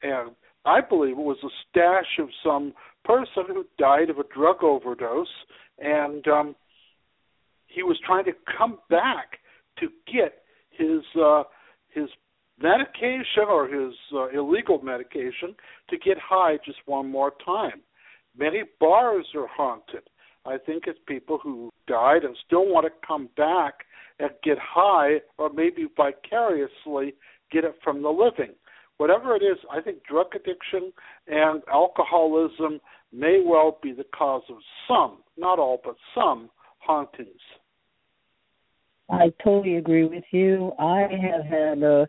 And I believe it was a stash of some person who died of a drug overdose, and um, he was trying to come back to get his uh, his medication or his uh, illegal medication to get high just one more time. Many bars are haunted. I think it's people who died and still want to come back and get high, or maybe vicariously get it from the living. Whatever it is, I think drug addiction and alcoholism may well be the cause of some, not all, but some hauntings. I totally agree with you. I have had uh,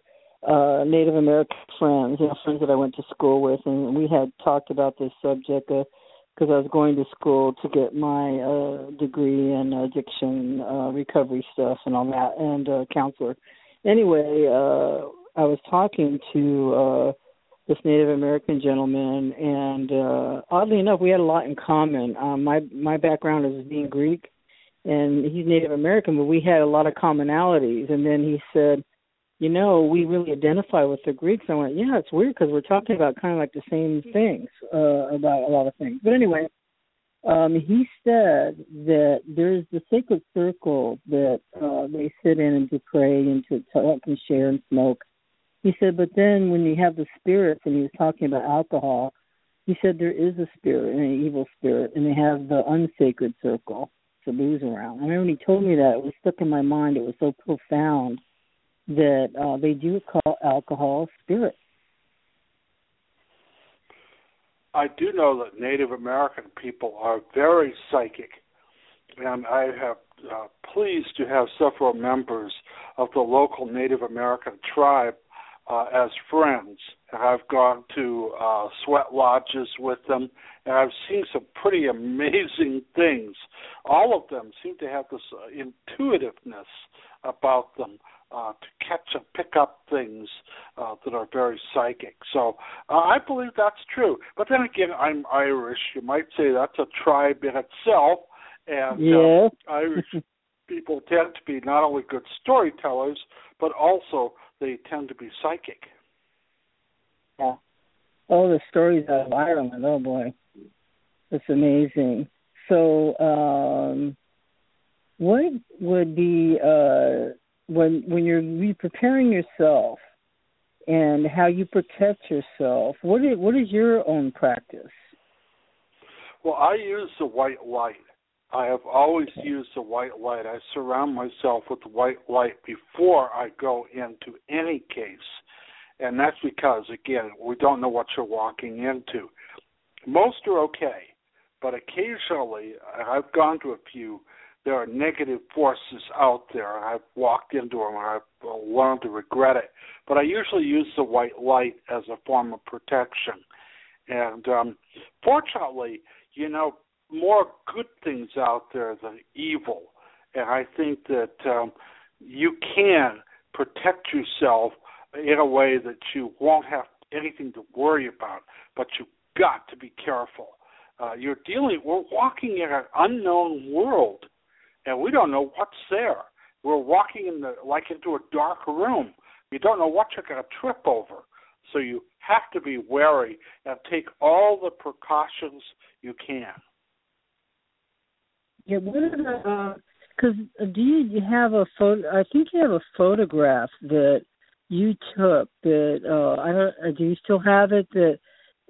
uh, Native American friends, you know, friends that I went to school with, and we had talked about this subject because uh, I was going to school to get my uh, degree in addiction uh, recovery stuff and all that, and uh, counselor. Anyway, uh, I was talking to uh this Native American gentleman, and uh oddly enough, we had a lot in common. Um, my my background is being Greek, and he's Native American, but we had a lot of commonalities. And then he said, "You know, we really identify with the Greeks." I went, "Yeah, it's weird because we're talking about kind of like the same things uh, about a lot of things." But anyway, um, he said that there's the sacred circle that uh, they sit in and to pray and to talk and share and smoke he said, but then when you have the spirits, and he was talking about alcohol, he said there is a spirit, an evil spirit, and they have the unsacred circle to lose around. Remember when he told me that, it was stuck in my mind. It was so profound that uh, they do call alcohol spirit. I do know that Native American people are very psychic, and I have uh, pleased to have several members of the local Native American tribe uh, as friends. I've gone to uh, sweat lodges with them, and I've seen some pretty amazing things. All of them seem to have this uh, intuitiveness about them uh, to catch and pick up things uh, that are very psychic. So uh, I believe that's true. But then again, I'm Irish. You might say that's a tribe in itself, and uh, Irish people tend to be not only good storytellers, but also they tend to be psychic. Yeah. Oh, the stories out of Ireland. Oh boy, it's amazing. So, um, what would be uh, when when you're preparing yourself and how you protect yourself? What is what is your own practice? Well, I use the white light. I have always used the white light. I surround myself with white light before I go into any case. And that's because, again, we don't know what you're walking into. Most are okay, but occasionally, I've gone to a few, there are negative forces out there. I've walked into them and I've learned to regret it. But I usually use the white light as a form of protection. And um, fortunately, you know, more good things out there than evil. And I think that um, you can protect yourself in a way that you won't have anything to worry about, but you've got to be careful. Uh, you're dealing, we're walking in an unknown world, and we don't know what's there. We're walking in the like into a dark room. You don't know what you're going to trip over. So you have to be wary and take all the precautions you can. Yeah, what are the? Because uh, do you have a photo? I think you have a photograph that you took that uh I don't. Uh, do you still have it that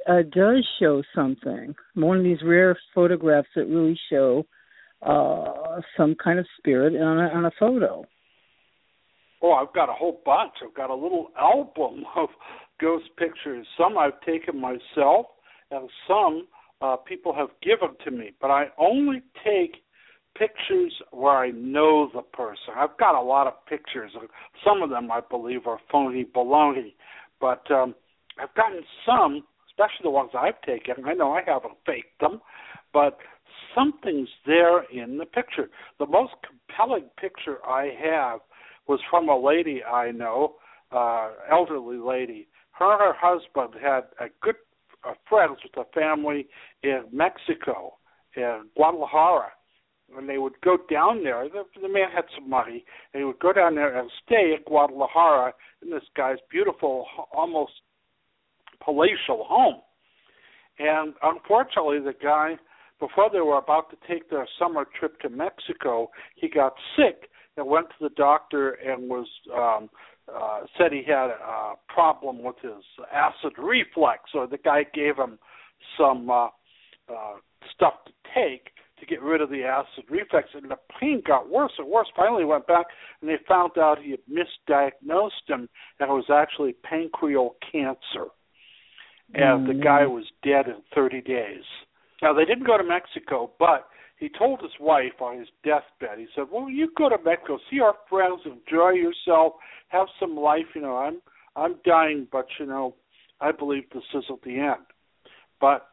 uh, does show something? One of these rare photographs that really show uh some kind of spirit on a, on a photo. Oh, I've got a whole bunch. I've got a little album of ghost pictures. Some I've taken myself, and some uh, people have given to me. But I only take pictures where I know the person. I've got a lot of pictures. Some of them I believe are phony baloney, but um, I've gotten some, especially the ones I've taken. I know I haven't faked them, but something's there in the picture. The most compelling picture I have was from a lady I know, uh, elderly lady. Her and her husband had a good uh, friends with a family in Mexico, in Guadalajara when they would go down there, the, the man had some money, and he would go down there and stay at Guadalajara in this guy's beautiful, almost palatial home. And unfortunately, the guy, before they were about to take their summer trip to Mexico, he got sick and went to the doctor and was um, uh, said he had a problem with his acid reflux. So the guy gave him some uh, uh, stuff to take to get rid of the acid reflux, and the pain got worse and worse. Finally, went back and they found out he had misdiagnosed him, and it was actually pancreatic cancer. And mm-hmm. the guy was dead in 30 days. Now they didn't go to Mexico, but he told his wife on his deathbed. He said, "Well, you go to Mexico, see our friends, enjoy yourself, have some life. You know, I'm I'm dying, but you know, I believe this isn't the end." But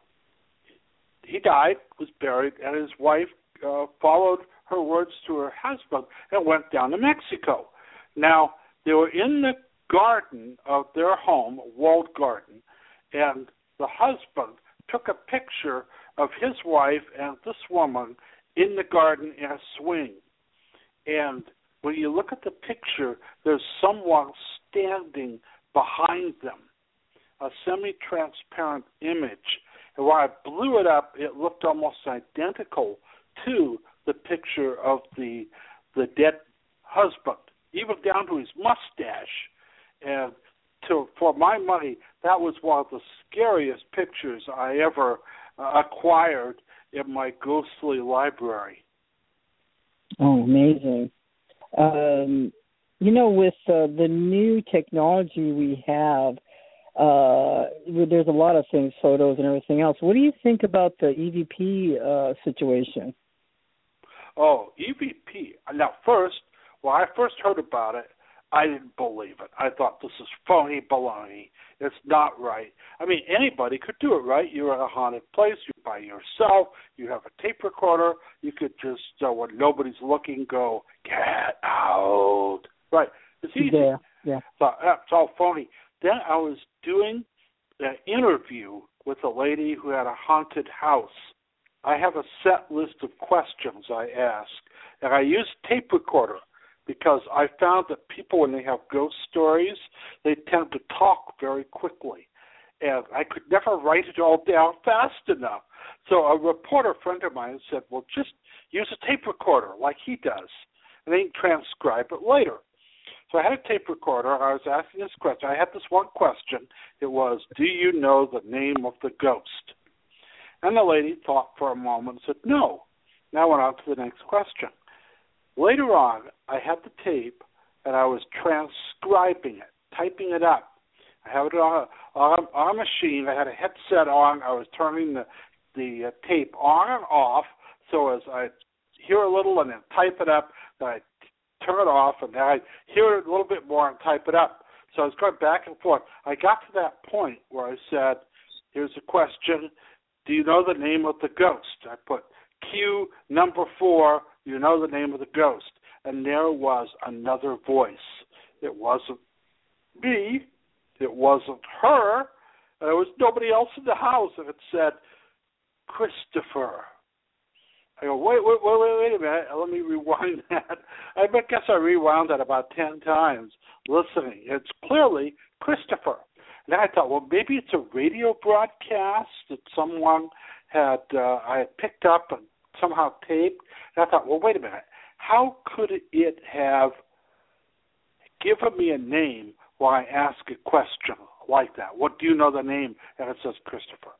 he died, was buried, and his wife uh, followed her words to her husband and went down to Mexico. Now, they were in the garden of their home, walled garden, and the husband took a picture of his wife and this woman in the garden in a swing. And when you look at the picture, there's someone standing behind them, a semi transparent image and when I blew it up, it looked almost identical to the picture of the the dead husband, even down to his mustache. And to for my money, that was one of the scariest pictures I ever acquired in my ghostly library. Oh, amazing! Um, you know, with uh, the new technology we have uh, there's a lot of things, photos and everything else. What do you think about the EVP uh, situation? Oh, EVP. Now, first, when I first heard about it, I didn't believe it. I thought this is phony baloney. It's not right. I mean, anybody could do it, right? You're in a haunted place. You're by yourself. You have a tape recorder. You could just, uh, when nobody's looking, go get out. Right? It's easy. Yeah. Yeah. So that's all phony. Then I was doing an interview with a lady who had a haunted house. I have a set list of questions I ask, and I use tape recorder because I found that people, when they have ghost stories, they tend to talk very quickly. And I could never write it all down fast enough. So a reporter friend of mine said, Well, just use a tape recorder like he does, and then transcribe it later. So I had a tape recorder. I was asking this question. I had this one question. It was, "Do you know the name of the ghost?" And the lady thought for a moment and said, "No." Now went on to the next question. Later on, I had the tape and I was transcribing it, typing it up. I had it on a, on, on a machine. I had a headset on. I was turning the the uh, tape on and off. So as I hear a little and then type it up, then I turn it off, and then I hear it a little bit more and type it up. So I was going back and forth. I got to that point where I said, "Here's a question: Do you know the name of the ghost?" I put Q number four. You know the name of the ghost, and there was another voice. It wasn't me. It wasn't her. And there was nobody else in the house, and it said Christopher. I go, wait, wait, wait, wait, wait a minute. Let me rewind that. I guess I rewound that about ten times listening. It's clearly Christopher. And I thought, well, maybe it's a radio broadcast that someone had uh, I had picked up and somehow taped. And I thought, well, wait a minute. How could it have given me a name while I ask a question like that? What do you know the name? And it says Christopher.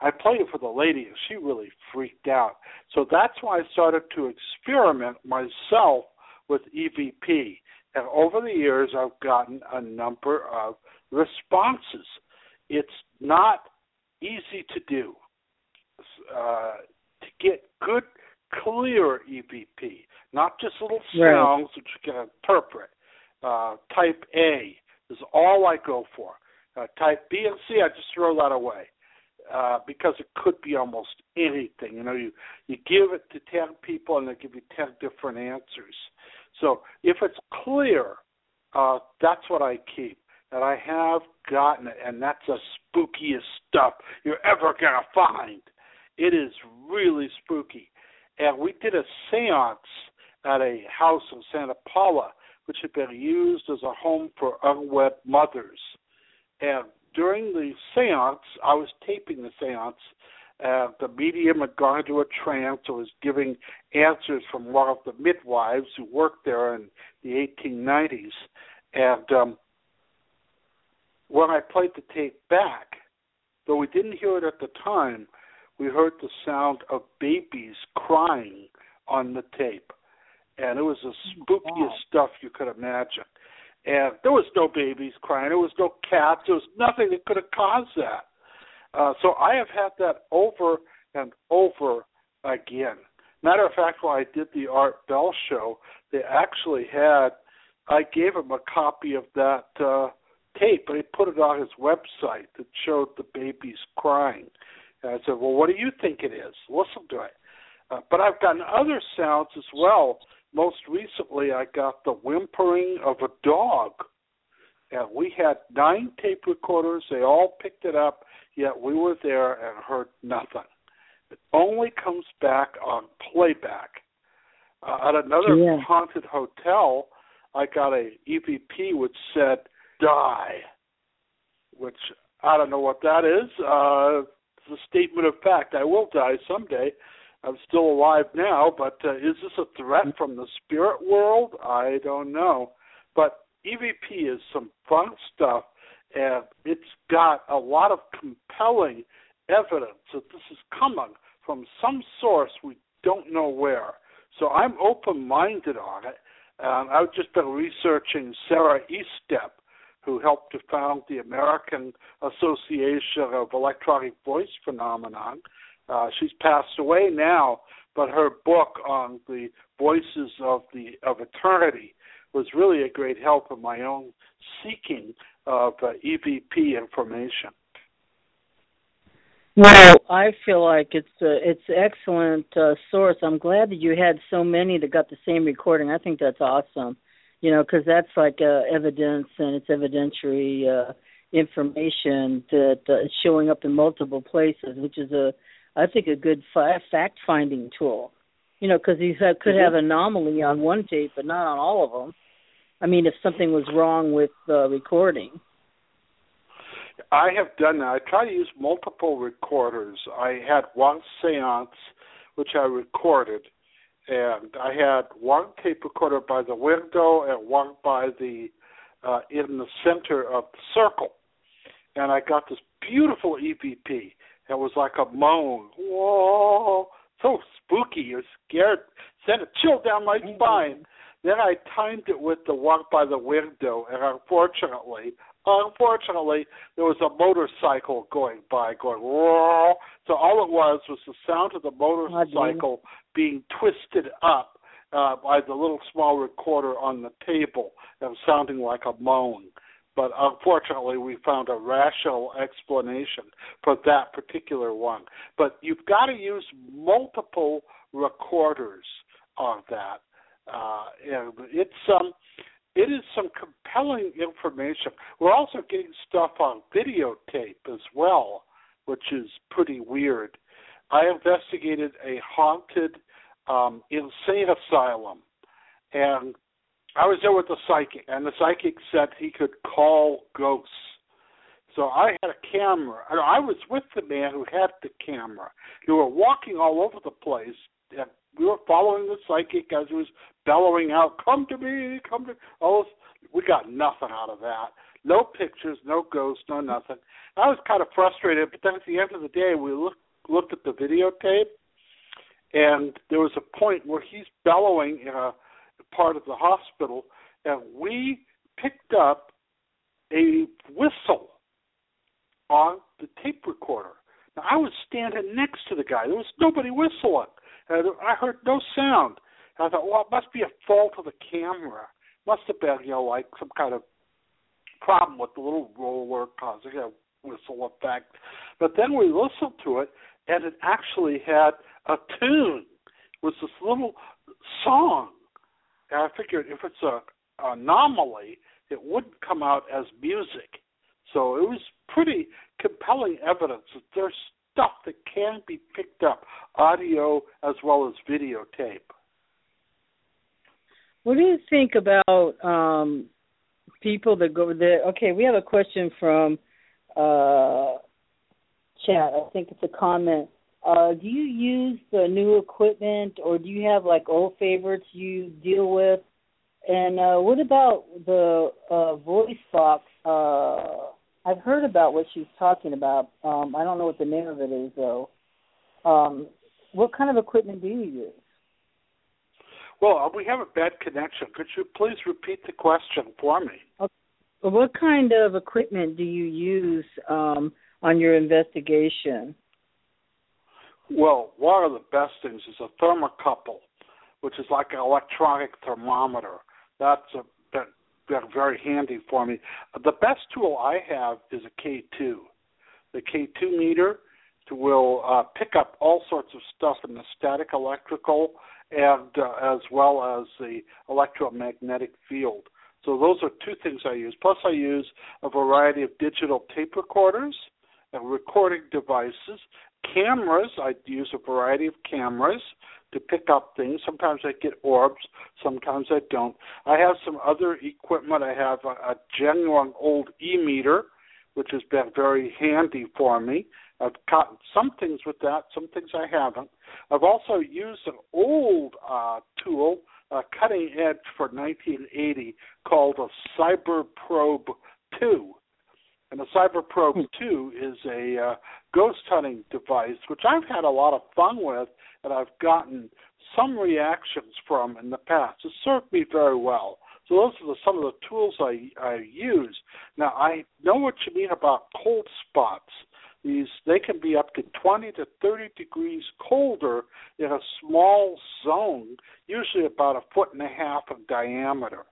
I played it for the lady, and she really freaked out. So that's why I started to experiment myself with EVP. And over the years, I've gotten a number of responses. It's not easy to do. Uh, get good, clear EVP, not just little sounds right. that you can interpret. Uh, type A is all I go for. Uh, type B and C, I just throw that away uh, because it could be almost anything. You know, you you give it to ten people and they give you ten different answers. So if it's clear, uh, that's what I keep. And I have gotten it, and that's the spookiest stuff you're ever gonna find. It is really spooky. And we did a séance at a house in Santa Paula, which had been used as a home for unwed mothers. And during the seance, I was taping the seance. Uh, the medium had gone into a trance and was giving answers from one of the midwives who worked there in the 1890s. And um, when I played the tape back, though we didn't hear it at the time, we heard the sound of babies crying on the tape. And it was the spookiest wow. stuff you could imagine and there was no babies crying, there was no cats, there was nothing that could have caused that. Uh, so I have had that over and over again. Matter of fact, when I did the Art Bell show, they actually had I gave him a copy of that uh, tape, and he put it on his website that showed the babies crying. And I said, "Well, what do you think it is? Listen to it." Uh, but I've gotten other sounds as well most recently I got the whimpering of a dog. And we had nine tape recorders. They all picked it up, yet we were there and heard nothing. It only comes back on playback. Uh, at another yeah. haunted hotel, I got a EVP which said "die," which I don't know what that is. Uh, it's a statement of fact. I will die someday, I'm still alive now, but uh, is this a threat from the spirit world? I don't know. But EVP is some fun stuff, and it's got a lot of compelling evidence that this is coming from some source we don't know where. So I'm open minded on it. And I've just been researching Sarah Estep, who helped to found the American Association of Electronic Voice Phenomenon. Uh, she's passed away now, but her book on the voices of the of eternity was really a great help in my own seeking of uh, EVP information. Well, I feel like it's a, it's excellent uh, source. I'm glad that you had so many that got the same recording. I think that's awesome. You know, because that's like uh, evidence and it's evidentiary uh, information that uh, is showing up in multiple places, which is a I think a good fact finding tool. You know, because you have, could mm-hmm. have anomaly on one tape, but not on all of them. I mean, if something was wrong with the recording. I have done that. I try to use multiple recorders. I had one seance which I recorded, and I had one tape recorder by the window and one by the uh, in the center of the circle, and I got this beautiful EVP. It was like a moan, whoa, so spooky. It scared, sent a chill down my spine. Then I timed it with the walk by the window, and unfortunately, unfortunately, there was a motorcycle going by, going roar. So all it was was the sound of the motorcycle being twisted up uh, by the little small recorder on the table, and sounding like a moan. But unfortunately, we found a rational explanation for that particular one. But you've got to use multiple recorders of that. Uh, and it's um, it is some compelling information. We're also getting stuff on videotape as well, which is pretty weird. I investigated a haunted um, insane asylum, and I was there with the psychic, and the psychic said he could call ghosts. So I had a camera. I was with the man who had the camera. We were walking all over the place, and we were following the psychic as he was bellowing out, "Come to me, come to." This, we got nothing out of that. No pictures, no ghosts, no nothing. I was kind of frustrated, but then at the end of the day, we looked looked at the videotape, and there was a point where he's bellowing in a part of the hospital, and we picked up a whistle on the tape recorder. Now I was standing next to the guy. There was nobody whistling. And I heard no sound. And I thought, well, it must be a fault of the camera. Must have been, you know, like some kind of problem with the little roller causing a whistle effect. But then we listened to it, and it actually had a tune. It was this little song and I figured if it's a anomaly, it wouldn't come out as music. So it was pretty compelling evidence that there's stuff that can be picked up, audio as well as videotape. What do you think about um, people that go there? Okay, we have a question from uh, chat. I think it's a comment. Uh, do you use the new equipment, or do you have like old favorites you deal with? And uh, what about the uh, voice box? Uh, I've heard about what she's talking about. Um, I don't know what the name of it is though. Um, what kind of equipment do you use? Well, uh, we have a bad connection. Could you please repeat the question for me? Okay. What kind of equipment do you use um, on your investigation? Well, one of the best things is a thermocouple, which is like an electronic thermometer. That's a that, that's very handy for me. The best tool I have is a K2. The K2 meter will uh, pick up all sorts of stuff in the static electrical and uh, as well as the electromagnetic field. So those are two things I use. Plus, I use a variety of digital tape recorders and recording devices cameras, I use a variety of cameras to pick up things. Sometimes I get orbs, sometimes I don't. I have some other equipment. I have a, a genuine old e meter, which has been very handy for me. I've caught some things with that, some things I haven't. I've also used an old uh, tool, a cutting edge for 1980, called a Cyber Probe 2 and the Cyber Probe 2 is a uh, ghost hunting device, which I've had a lot of fun with, and I've gotten some reactions from in the past. It served me very well. So those are the, some of the tools I, I use. Now I know what you mean about cold spots. These they can be up to 20 to 30 degrees colder in a small zone, usually about a foot and a half in diameter.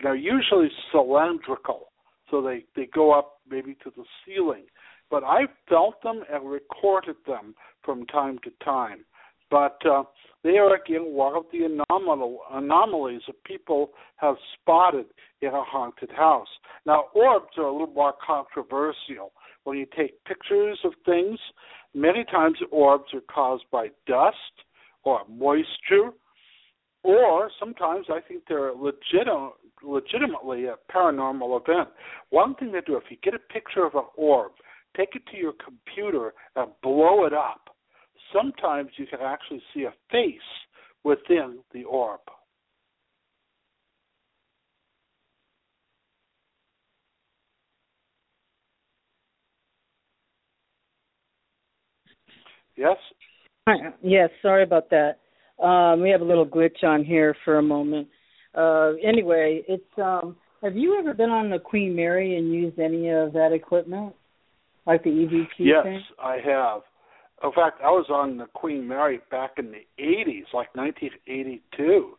They're usually cylindrical so they they go up maybe to the ceiling. But I've felt them and recorded them from time to time. But uh, they are again one of the anomal- anomalies that people have spotted in a haunted house. Now, orbs are a little more controversial. When you take pictures of things, many times orbs are caused by dust or moisture, or sometimes I think they're legitimate legitimately a paranormal event. One thing to do, if you get a picture of an orb, take it to your computer and blow it up. Sometimes you can actually see a face within the orb. Yes? Yes, sorry about that. Um, we have a little glitch on here for a moment. Uh, anyway, it's um, have you ever been on the Queen Mary and used any of that equipment, like the EVP yes, thing? I have. In fact, I was on the Queen Mary back in the 80s, like 1982,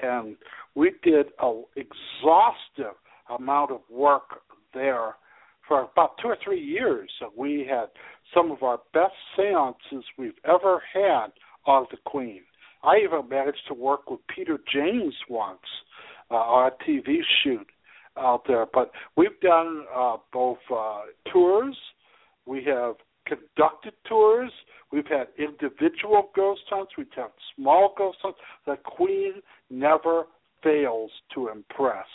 and we did an exhaustive amount of work there for about two or three years. We had some of our best seances we've ever had on the Queen. I even managed to work with Peter James once uh, on a TV shoot out there. But we've done uh, both uh, tours. We have conducted tours. We've had individual ghost hunts. We've had small ghost hunts. The Queen never fails to impress.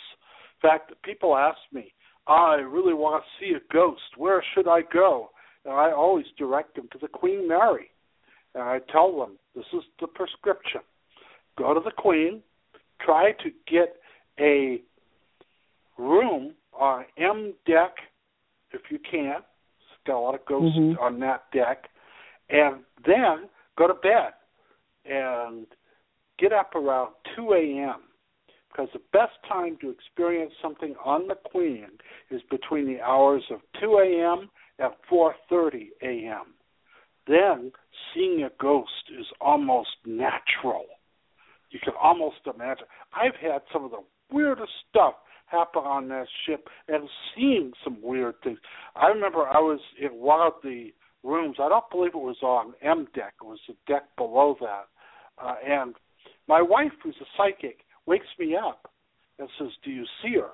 In fact, people ask me, I really want to see a ghost. Where should I go? And I always direct them to the Queen Mary. And I tell them, this is the prescription. Go to the Queen, try to get a room on M deck if you can. It's got a lot of ghosts Mhm. on that deck. And then go to bed and get up around 2 a.m. Because the best time to experience something on the Queen is between the hours of 2 a.m. and 4:30 a.m. Then seeing a ghost is almost natural. You can almost imagine. I've had some of the weirdest stuff happen on that ship and seeing some weird things. I remember I was in one of the rooms. I don't believe it was on M deck. It was the deck below that. Uh, and my wife, who's a psychic, wakes me up and says, "Do you see her?"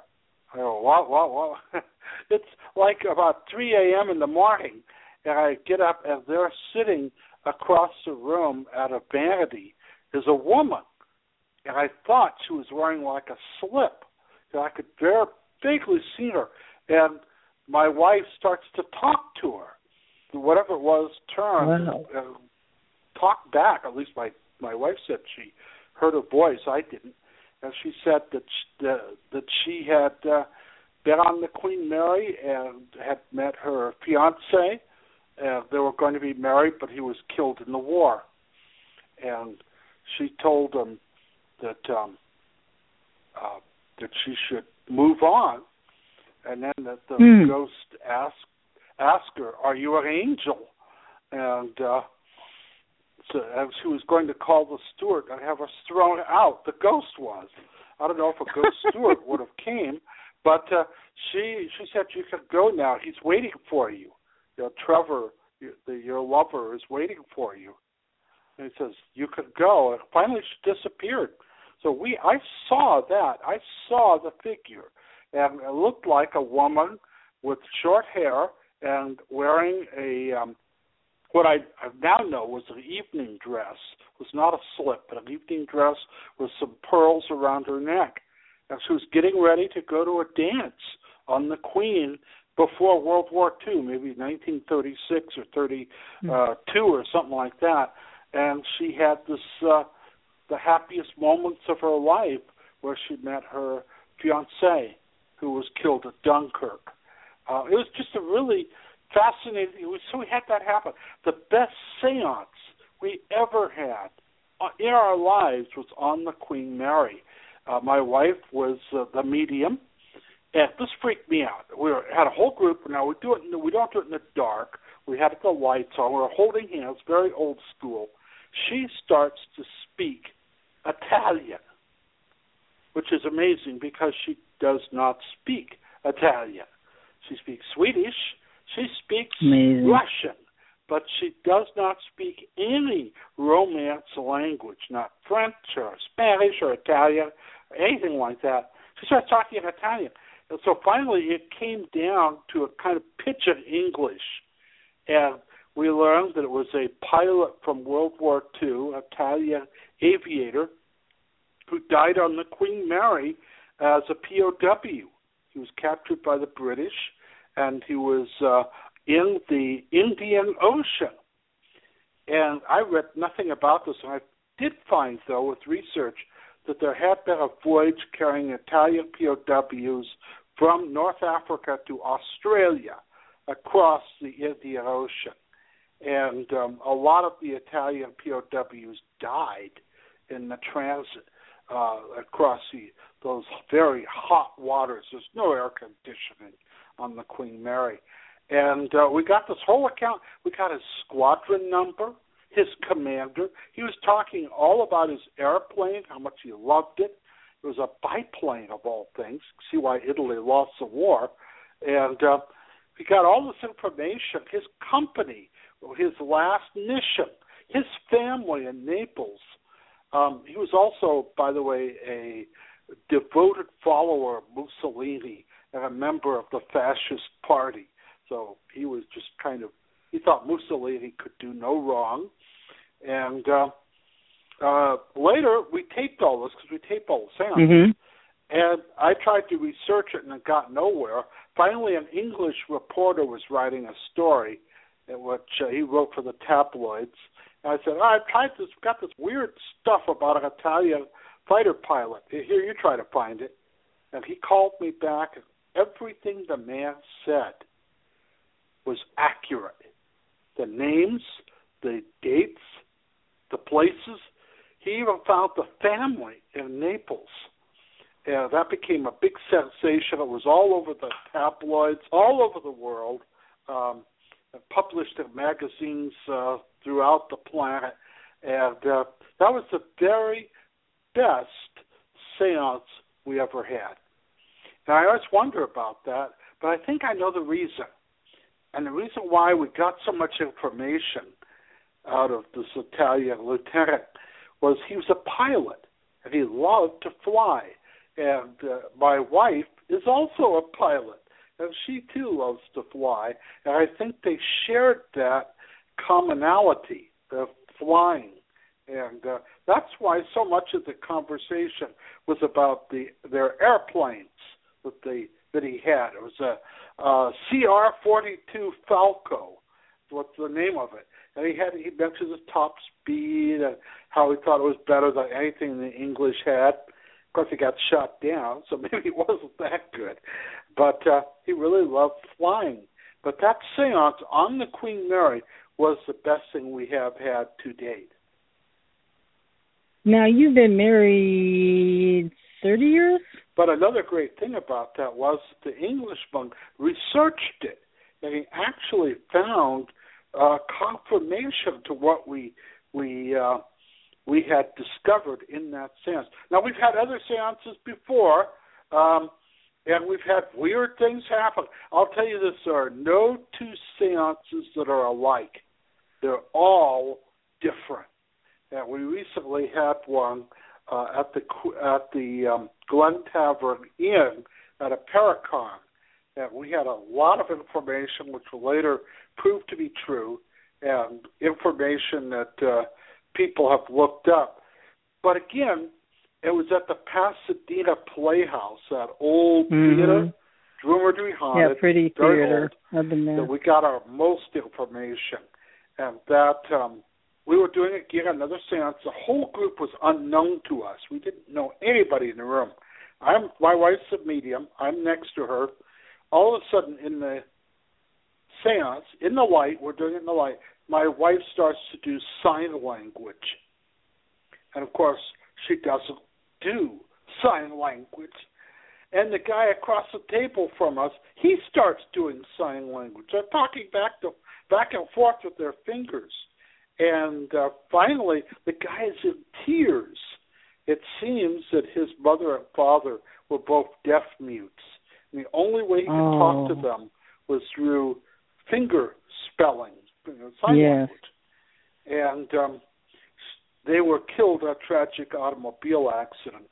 I go, "What? What? What?" it's like about 3 a.m. in the morning, and I get up and they're sitting across the room at a vanity is a woman, and I thought she was wearing like a slip. And I could very vaguely see her, and my wife starts to talk to her. Whatever it was turned Wow. and talked back. At least my my wife said she heard a voice. I didn't, and she said that she, that, that she had uh, been on the Queen Mary and had met her fiance. Uh, they were going to be married, but he was killed in the war. And she told him that um, uh, that she should move on, and then that the Hmm. ghost asked asked her, "Are you an angel?" And uh, so as she was going to call the steward and have her thrown out, the ghost was. I don't know if a ghost steward would have came, but uh, she she said you can go now. He's waiting for you. You know, Trevor, your, the, your lover, is waiting for you. And he says you could go. And finally, she disappeared. So we, I saw that. I saw the figure, and it looked like a woman with short hair and wearing a um, what I, I now know was an evening dress. It was not a slip, but an evening dress with some pearls around her neck. And she was getting ready to go to a dance on the Queen before World War II, maybe 1936 or 32 or something like that. And she had this uh, the happiest moments of her life where she met her fiance, who was killed at Dunkirk. Uh, it was just a really fascinating. It was, so we had that happen. The best séance we ever had uh, in our lives was on the Queen Mary. Uh, my wife was uh, the medium, and this freaked me out. We were, had a whole group. Now we do it. In the, we don't do it in the dark. We had the lights on. We were holding hands, very old school. She starts to speak Italian, which is amazing because she does not speak Italian. She speaks Swedish. She speaks Amazing. Russian, but she does not speak any Romance language, not French or Spanish or Italian, or anything like that. She starts talking in Italian. And so finally it came down to a kind of pitch of English. And we learned that it was a pilot from World War II, Italian aviator, who died on the Queen Mary as a POW. He was captured by the British, and he was uh, in the Indian Ocean. And I read nothing about this, and I did find, though, with research, that there had been a voyage carrying Italian POWs from North Africa to Australia across the Indian Ocean. and um, a lot of the Italian POWs died in the transit uh, across the, those very hot waters. There's no air conditioning on the Queen Mary, and uh, we got this whole account. We got his squadron number, his commander. He was talking all about his airplane, how much he loved it. It was a biplane of all things. See why Italy lost the war, and uh, we got all this information. His company, his last mission, his family in Naples. Um, he was also, by the way, a devoted follower of Mussolini and a member of the fascist party. So he was just kind of he thought Mussolini could do no wrong, and uh, uh, later we taped all this because we taped all the sounds. Mm-hmm. And I tried to research it and it got nowhere. Finally, an English reporter was writing a story, in which uh, he wrote for the tabloids. And I said, oh, I've tried this, got this weird stuff about an Italian fighter pilot. Here, you try to find it. And he called me back, and everything the man said was accurate. The names, the dates, the places. He even found the family in Naples. And that became a big sensation. It was all over the tabloids, all over the world, um, published in magazines uh, throughout the planet. And uh, that was the very best seance we ever had. And I always wonder about that, but I think I know the reason. And the reason why we got so much information out of this Italian lieutenant was he was a pilot and he loved to fly. And uh, my wife is also a pilot, and she too loves to fly. And I think they shared that commonality of flying. And uh, that's why so much of the conversation was about the their airplanes that they that he had. It was a uh, CR-42 Falco. What's the name of it? And he had he mentioned his top speed and how he thought it was better than anything the English had. Of course, he got shot down, so maybe it wasn't that good. But uh, he really loved flying. But that seance on the Queen Mary was the best thing we have had to date. Now you've been married thirty years. But another great thing about that was the English monk researched it, and he actually found uh, confirmation to what we we uh, we had discovered in that seance. Now we've had other seances before, um, and we've had weird things happen. I'll tell you this: there are no two seances that are alike. They're all different. And we recently had one uh, at the at the um, Glen Tavern Inn at a Paracon. And we had a lot of information, which will later prove to be true, and information that uh, people have looked up. But again, it was at the Pasadena Playhouse, that old mm-hmm. theater, rumored haunted. Yeah, pretty theater. Old, I've been there. That we got our most information, and that um, we were doing again another seance. The whole group was unknown to us. We didn't know anybody in the room. I'm my wife's a medium. I'm next to her. All of a sudden, in the seance, in the light, we're doing it in the light my wife starts to do sign language. And of course, she doesn't do sign language. And the guy across the table from us, he starts doing sign language. They're talking back to back and forth with their fingers. And uh, finally, the guy is in tears. It seems that his mother and father were both deaf mutes. The only way he could oh. talk to them was through finger spelling you know, sign yes. language. And um, they were killed in a tragic automobile accident.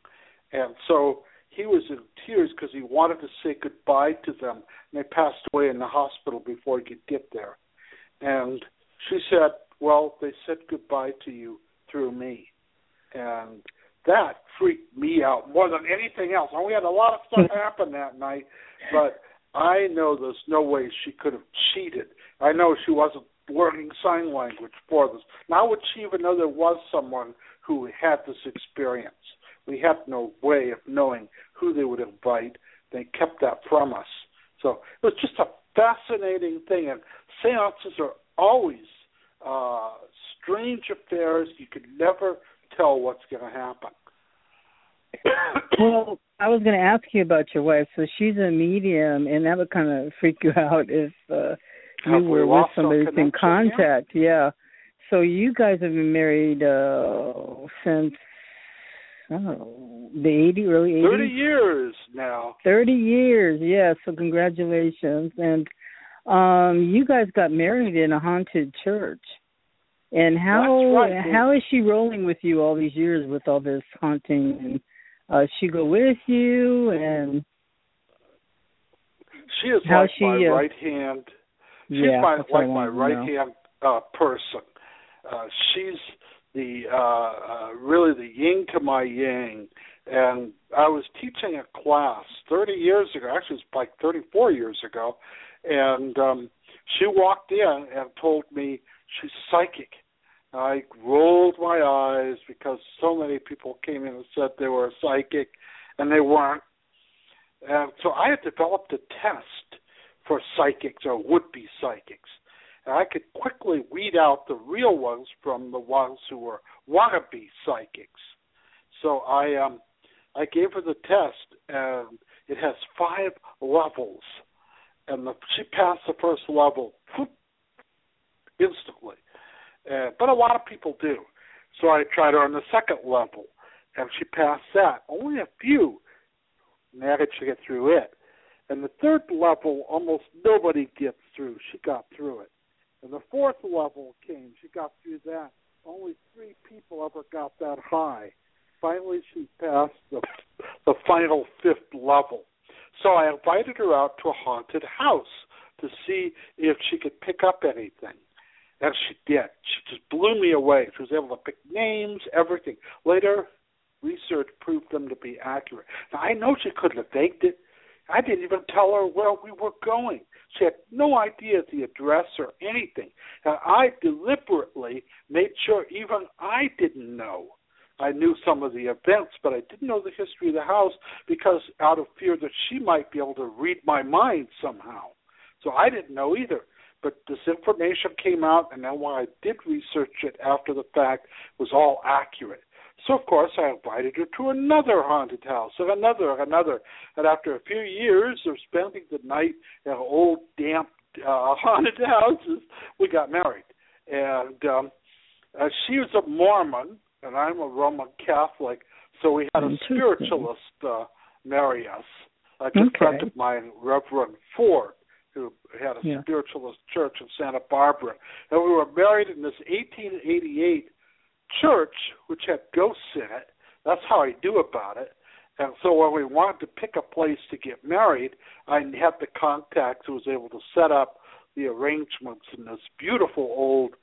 And so he was in tears because he wanted to say goodbye to them. And they passed away in the hospital before he could get there. And she said, Well, they said goodbye to you through me. And that freaked me out more than anything else. And we had a lot of stuff happen that night, but I know there's no way she could have cheated. I know she wasn't learning sign language for this. Now would she even know there was someone who had this experience? We had no way of knowing who they would invite. They kept that from us. So it was just a fascinating thing, and seances are always uh, strange affairs. You could never tell what's going to happen. well, I was going to ask you about your wife. So she's a medium, and that would kind of freak you out if uh, you Have were we with somebody who's in contact. Yeah. So you guys have been married uh since know, the eighty early eighties. Thirty years now. 30 years, yeah. So congratulations. And um you guys got married in a haunted church. And how right. how is she rolling with you all these years with all this haunting and uh she go with you and She is How like she, my uh, right hand. She's yeah, my that's what I like my right hand uh, person. Uh, she's the uh, uh, really the yin to my yang. And I was teaching a class 30 years ago. Actually, it's like 34 years ago. And um, she walked in and told me she's psychic. I rolled my eyes because so many people came in and said they were psychic, and they weren't. And so I had developed a test for psychics or would-be psychics, and I could quickly weed out the real ones from the ones who were wannabe psychics. So I um I gave her the test, and it has five levels, and the, she passed the first level whoop, instantly. Uh, but a lot of people do. So I tried her on the second level, and she passed that. Only a few managed to get through it. And the third level, almost nobody gets through. She got through it. And the fourth level came. She got through that. Only three people ever got that high. Finally, she passed the the final fifth level. So I invited her out to a haunted house to see if she could pick up anything. And she did. She just blew me away. She was able to pick names, everything. Later, research proved them to be accurate. Now, I know she couldn't have faked it. I didn't even tell her where we were going. She had no idea the address or anything. And I deliberately made sure even I didn't know. I knew some of the events, but I didn't know the history of the house because out of fear that she might be able to read my mind somehow. So I didn't know either. But this information came out, and then when I did research it after the fact, it was all accurate. So of course I invited her to another haunted house, and another, and another. And after a few years of spending the night in old damp uh, haunted houses, we got married. And um, uh, she was a Mormon, and I'm a Roman Catholic, so we had a spiritualist uh, marry us. A good Okay. friend of mine, Reverend Ford, who had a Yeah. spiritualist church in Santa Barbara, and we were married in this 1888 church, which had ghosts in it. That's how I knew about it. And so when we wanted to pick a place to get married, I had the contact who was able to set up the arrangements in this beautiful old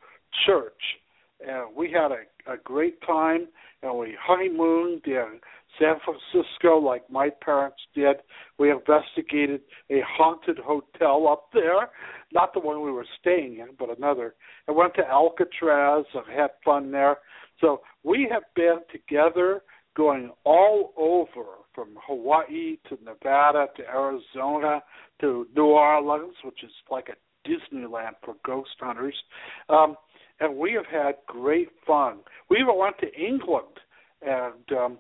church. And we had a, a great time, and we honeymooned in San Francisco like my parents did. We investigated a haunted hotel up there, not the one we were staying in, but another. I went to Alcatraz and had fun there. So we have been together going all over from Hawaii to Nevada to Arizona to New Orleans, which is like a Disneyland for ghost hunters. Um, and we have had great fun. We even went to England and um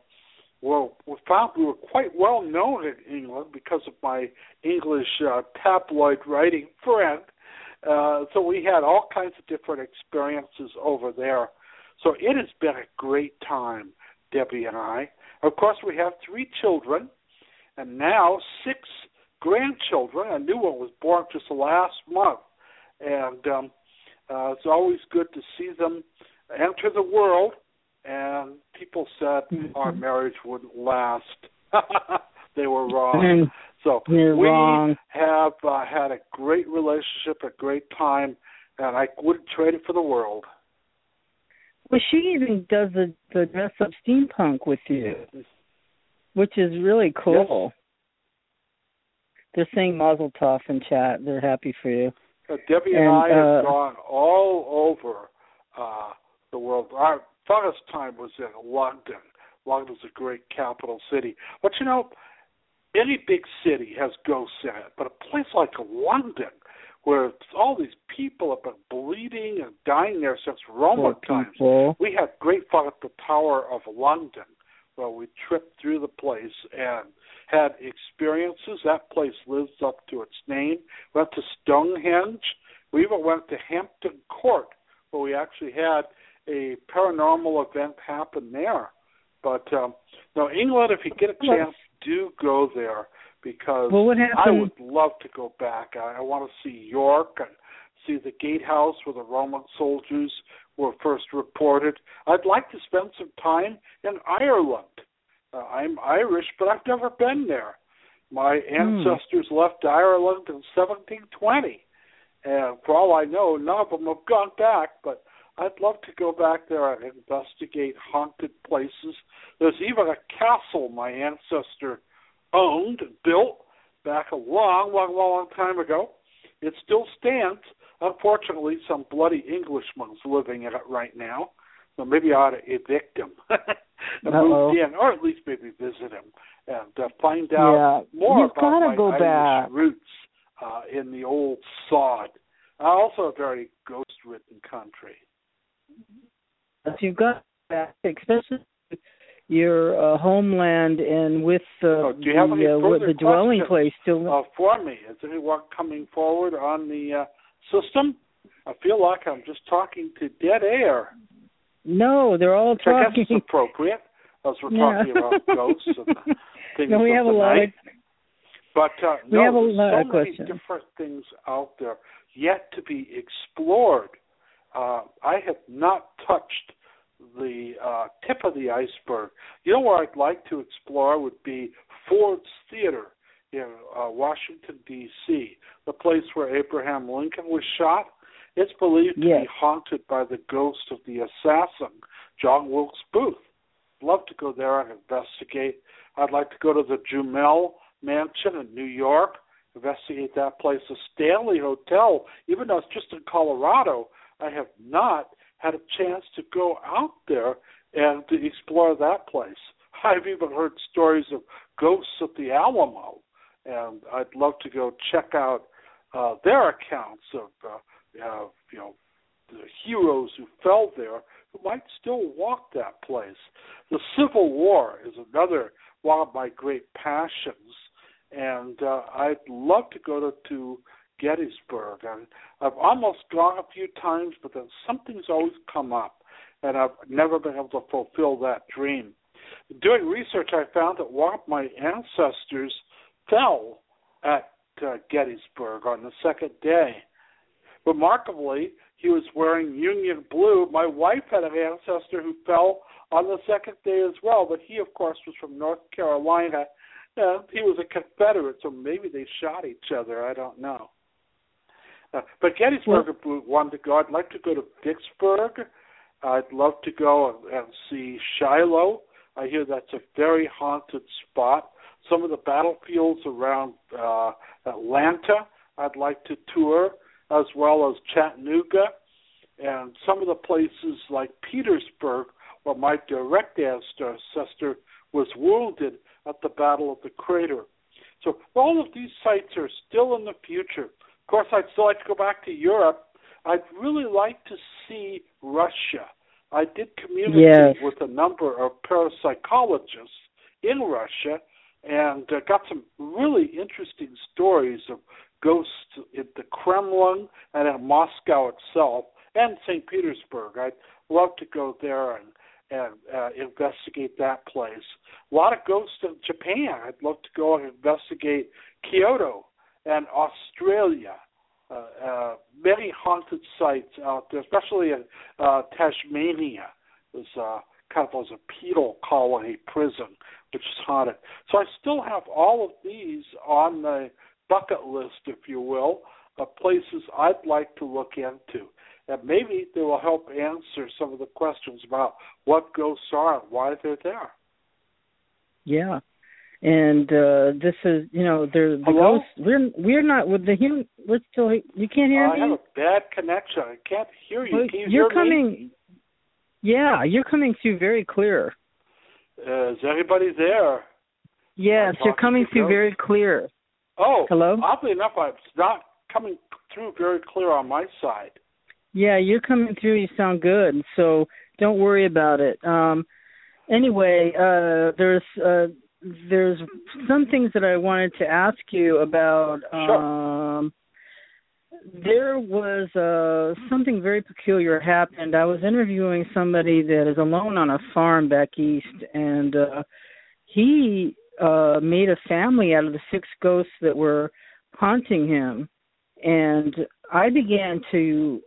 well, we found we were quite well known in England because of my English uh, tabloid writing friend. Uh, so we had all kinds of different experiences over there. So it has been a great time, Debbie and I. Of course, we have three children, and now six grandchildren. A new one was born just last month, and um, uh, it's always good to see them enter the world. And people said Mhm. our marriage wouldn't last. they were wrong. So You're we wrong. have uh, had a great relationship, a great time, and I wouldn't trade it for the world. well, she even does the the dress up steampunk with you, which is really cool. They're saying Mazel Tov in chat. They're happy for you. Uh, Debbie and, And, I have uh, gone all over uh, the world. Our time was in London. London's a great capital city. But you know, any big city has ghosts in it, but a place like London, where all these people have been bleeding and dying there since Roman times. We had great fun at the Tower of London, where we tripped through the place and had experiences. That place lives up to its name. Went to Stonehenge. We even went to Hampton Court, where we actually had a paranormal event happen there. But um, no, England, if you get a chance, do go there because Well, what I would love to go back. I, I want to see York and see the gatehouse where the Roman soldiers were first reported. I'd like to spend some time in Ireland. Uh, I'm Irish, but I've never been there. My ancestors left Ireland in 1720, and for all I know, none of them have gone back. But I'd love to go back there and investigate haunted places. There's even a castle my ancestor owned, built back a long, long, long time ago. It still stands. Unfortunately, some bloody Englishman's living in it right now. So maybe I ought to evict him and Uh-oh. move in, or at least maybe visit him and uh, find out Yeah, more you've about my go Irish back. roots uh, in the old sod. Also, a very ghost-ridden country. if you've got that, especially your uh, homeland and with uh, Oh, do you have the, uh, the dwelling place still. uh, for me. Is anyone coming forward on the uh, system? I feel like I'm just talking to dead air. no, they're all Which I guess talking. is appropriate as we're Yeah. talking about ghosts and things no, we have a lot night. of But uh, We no, have a lot so of many questions. different things out there yet to be explored. Uh, I have not touched the uh, tip of the iceberg. You know where I'd like to explore would be Ford's Theater in uh, Washington D.C., the place where Abraham Lincoln was shot. It's believed to be haunted by the ghost of the assassin, John Wilkes Booth. Love to go there and investigate. I'd like to go to the Jumel Mansion in New York, investigate that place. The Stanley Hotel, even though it's just in Colorado, I have not had a chance to go out there and to explore that place. I've even heard stories of ghosts at the Alamo, and I'd love to go check out uh, their accounts of, uh, uh, you know, the heroes who fell there who might still walk that place. The Civil War is another one of my great passions, and uh, I'd love to go to, to Gettysburg. And I've almost gone a few times, but then something's always come up, and I've never been able to fulfill that dream. Doing research, I found that one of my ancestors fell at uh, Gettysburg on the second day. Remarkably, he was wearing Union blue. My wife had an ancestor who fell on the second day as well, but he, of course, was from North Carolina. Uh, he was a Confederate, so maybe they shot each other. I don't know. Uh, but Gettysburg well, wanted to go. I'd like to go to Vicksburg. I'd love to go and, and see Shiloh. I hear that's a very haunted spot. Some of the battlefields around uh, Atlanta, I'd like to tour, as well as Chattanooga, and some of the places like Petersburg, where my direct ancestor was wounded at the Battle of the Crater. So all of these sites are still in the future. Of course, I'd still like to go back to Europe. I'd really like to see Russia. I did communicate Yes. with a number of parapsychologists in Russia and uh, got some really interesting stories of ghosts in the Kremlin and in Moscow itself and St. Petersburg. I'd love to go there and and uh, investigate that place. A lot of ghosts in Japan. I'd love to go and investigate Kyoto and Australia. Uh, uh, many haunted sites out there, especially in uh, Tasmania. There's uh, kind of was a penal colony prison, which is haunted. So I still have all of these on the bucket list, if you will, of places I'd like to look into. And maybe they will help answer some of the questions about what ghosts are and why they're there. Yeah. And uh this is, you know, they're the Hello? ghosts. We're we're not with the human. We're still. You can't hear Uh, I me. have a bad connection. I can't hear you. Well, Can you you're hear me? coming. Yeah, you're coming through very clear. Uh, is anybody there? Yes, you're coming through very clear. Oh, Hello? oddly enough, it's not coming through very clear on my side. Yeah, you're coming through. You sound good. So don't worry about it. Um, anyway, uh, there's uh, there's some things that I wanted to ask you about. Sure. Um, there was uh, something very peculiar happened. I was interviewing somebody that is alone on a farm back east, and uh, he uh, made a family out of the six ghosts that were haunting him. And I began to,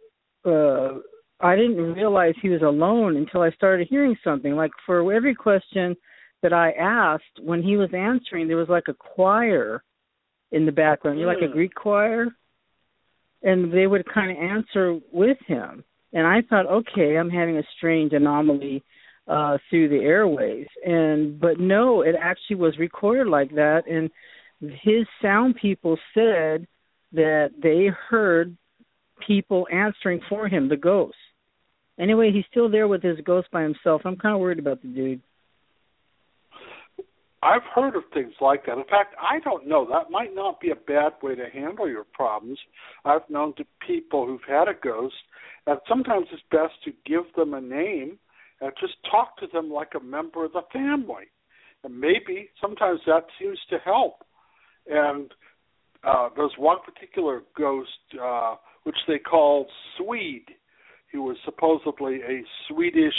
uh, I didn't realize he was alone until I started hearing something. Like for every question that I asked, when he was answering, there was like a choir in the background. You're like a Mm. Greek choir and they would kind of answer with him. And I thought, okay, I'm having a strange anomaly uh through the airways. And but no, it actually was recorded like that and his sound people said that they heard people answering for him, the ghost. Anyway, he's still there with his ghost by himself. I'm kind of worried about the dude. I've heard of things like that. In fact, I don't know. That might not be a bad way to handle your problems. I've known two people who've had a ghost, and sometimes it's best to give them a name and just talk to them like a member of the family. And maybe sometimes that seems to help. And uh, there's one particular ghost uh, which they called Swede. He was supposedly a Swedish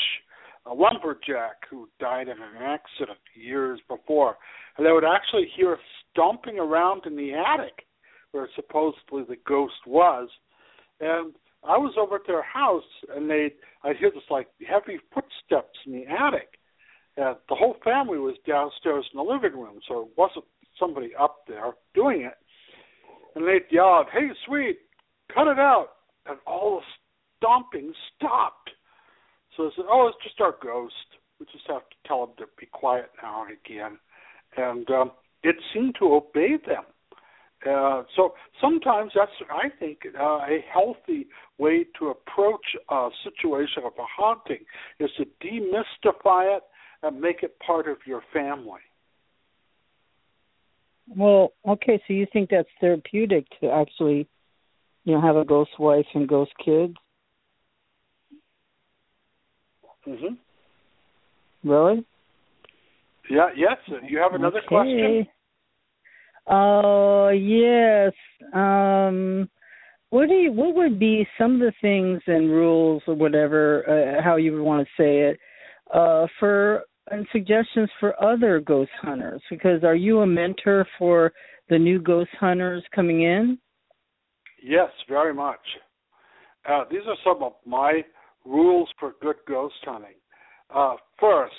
a lumberjack who died in an accident years before. And they would actually hear stomping around in the attic where supposedly the ghost was. And I was over at their house and they I'd hear this like heavy footsteps in the attic. And the whole family was downstairs in the living room, so it wasn't somebody up there doing it. And they'd yell Hey Swede, cut it out and all the stomping stopped. So I said, "Oh, it's just our ghost. We just have to tell him to be quiet now and again." And um, it seemed to obey them. Uh, so sometimes that's, I think, uh, a healthy way to approach a situation of a haunting is to demystify it and make it part of your family. Well, okay, so you think that's therapeutic to actually, you know, have a ghost wife and ghost kids? hmm Really? Yeah. Yes. You have another okay. question? Uh, yes. Um, what do you? What would be some of the things and rules or whatever, uh, how you would want to say it, uh, for and suggestions for other ghost hunters? Because are you a mentor for the new ghost hunters coming in? Yes, very much. Uh, these are some of my rules for good ghost hunting. Uh, first,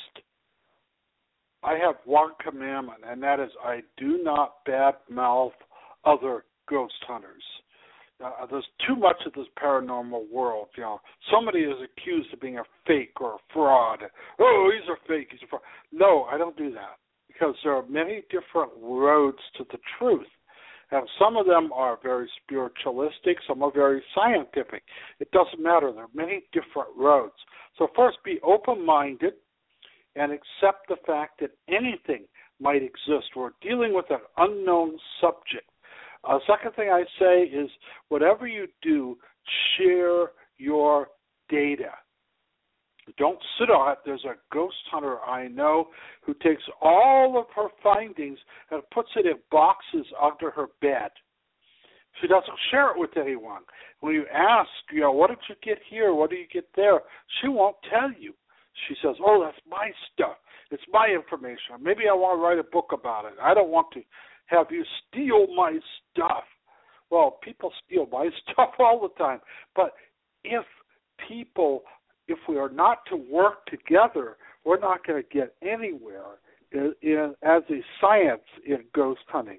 I have one commandment, and that is I do not badmouth other ghost hunters. Uh, there's too much of this paranormal world. You know, somebody is accused of being a fake or a fraud. Oh, he's a fake. He's a fraud. No, I don't do that because there are many different roads to the truth. And some of them are very spiritualistic, some are very scientific. It doesn't matter. There are many different roads. So, first, be open minded and accept the fact that anything might exist. We're dealing with an unknown subject. Uh, second thing I say is whatever you do, share your data. Don't sit on it. There's a ghost hunter I know who takes all of her findings and puts it in boxes under her bed. She doesn't share it with anyone. When you ask, you know, what did you get here? What did you get there? She won't tell you. She says, "Oh, that's my stuff. It's my information. Maybe I want to write a book about it. I don't want to have you steal my stuff." Well, people steal my stuff all the time. But if people, if we are not to work together, we're not going to get anywhere in, in, as a science in ghost hunting.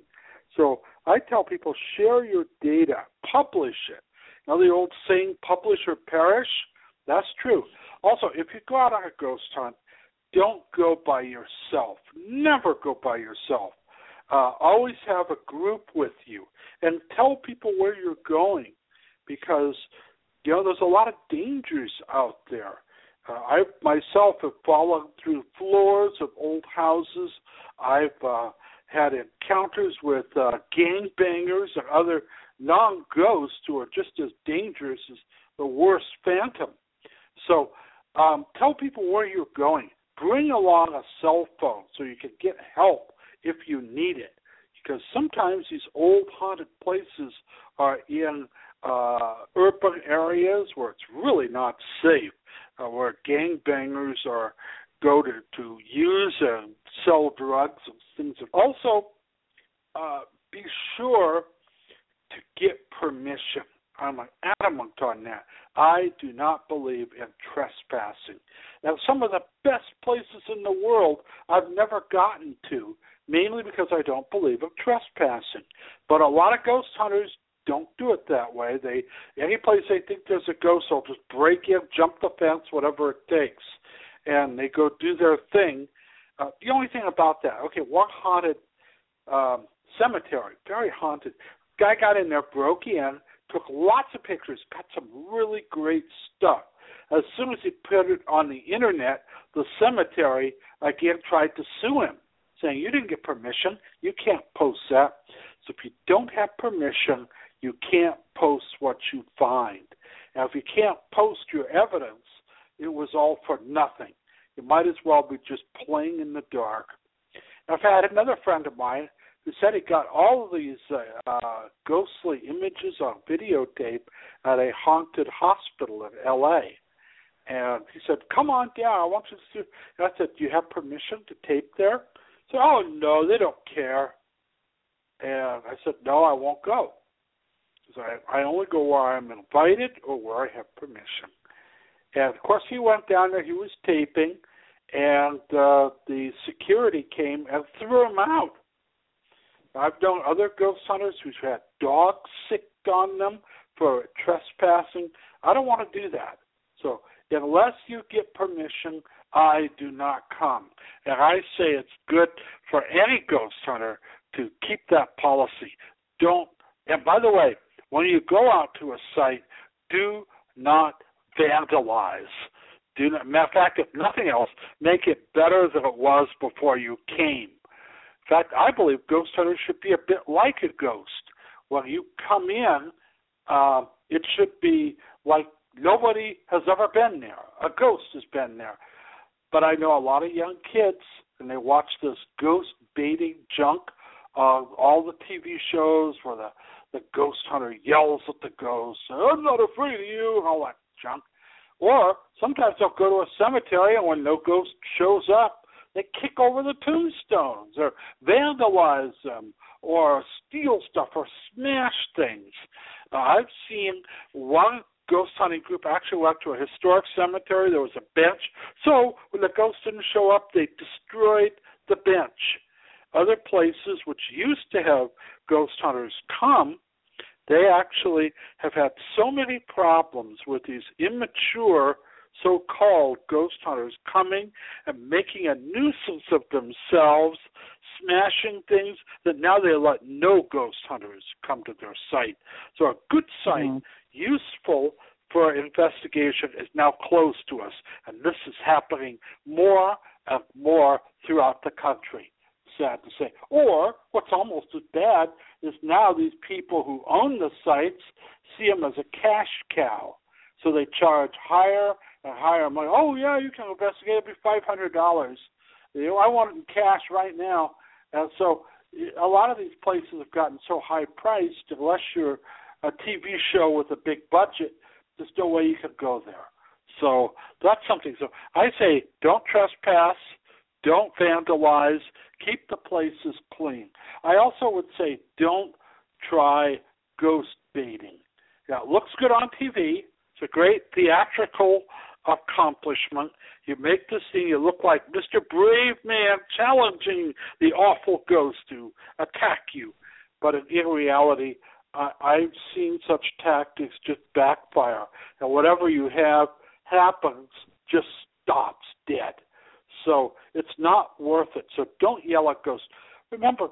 So I tell people share your data, publish it. Now the old saying, publish or perish, that's true. Also, if you go out on a ghost hunt, don't go by yourself. Never go by yourself. Uh, always have a group with you and tell people where you're going because you know there's a lot of dangers out there. Uh, I myself have fallen through floors of old houses. I've uh, had encounters with uh, gangbangers and other non ghosts who are just as dangerous as the worst phantom. So um, tell people where you're going. Bring along a cell phone so you can get help if you need it. Because sometimes these old haunted places are in uh, urban areas where it's really not safe, uh, where gangbangers are go to to use and sell drugs and things. Also, uh, be sure to get permission. I'm adamant on that. I do not believe in trespassing. Now, some of the best places in the world I've never gotten to, mainly because I don't believe in trespassing. But a lot of ghost hunters don't do it that way. They any place they think there's a ghost, they'll just break in, jump the fence, whatever it takes, and they go do their thing. Uh, the only thing about that, okay, one haunted um, cemetery, very haunted. Guy got in there, broke in, took lots of pictures, got some really great stuff. As soon as he put it on the internet, the cemetery again tried to sue him, saying, You didn't get permission. You can't post that. So if you don't have permission, you can't post what you find. Now, if you can't post your evidence, it was all for nothing. You might as well be just playing in the dark. Now, I've had another friend of mine who said he got all of these uh, uh, ghostly images on videotape at a haunted hospital in L.A. And he said, "Come on down. I want you to." See. And I said, "Do you have permission to tape there?" He said, "Oh no, they don't care." And I said, "No, I won't go." I, I only go where I'm invited or where I have permission. And of course, he went down there. He was taping, and uh, the security came and threw him out. I've known other ghost hunters who've had dogs sick on them for trespassing. I don't want to do that. So unless you get permission, I do not come. And I say it's good for any ghost hunter to keep that policy. Don't. And by the way, when you go out to a site, do not vandalize. Do not, matter of fact, if nothing else, make it better than it was before you came. In fact, I believe ghost hunters should be a bit like a ghost. When you come in, uh, it should be like nobody has ever been there. A ghost has been there. But I know a lot of young kids, and they watch this ghost baiting junk, uh, all the TV shows where the the ghost hunter yells at the ghost, "I'm not afraid of you," and all that junk. Or sometimes they'll go to a cemetery, and when no ghost shows up, they kick over the tombstones or vandalize them or steal stuff or smash things. Uh, I've seen one ghost hunting group actually went to a historic cemetery. There was a bench. So when the ghost didn't show up, they destroyed the bench. Other places which used to have ghost hunters come, they actually have had so many problems with these immature so called ghost hunters coming and making a nuisance of themselves, smashing things that now they let no ghost hunters come to their site. So a good site, mm-hmm. useful for investigation, is now closed to us. And this is happening more and more throughout the country. Sad to say. Or what's almost as bad is now these people who own the sites see them as a cash cow. So they charge higher and higher money. Oh yeah, you can investigate. It'll be five hundred dollars. You know, I want it in cash right now. And so a lot of these places have gotten so high priced. Unless you're a TV show with a big budget, there's no way you could go there. So that's something. So I say don't trespass, don't vandalize, keep the places clean. I also would say don't try ghost baiting. Yeah, it looks good on TV. It's a great theatrical accomplishment. You make the scene, you look like Mr. Brave Man challenging the awful ghost to attack you. But in, in reality, I, I've seen such tactics just backfire. And whatever you have happens just stops dead. So it's not worth it. So don't yell at ghosts. Remember,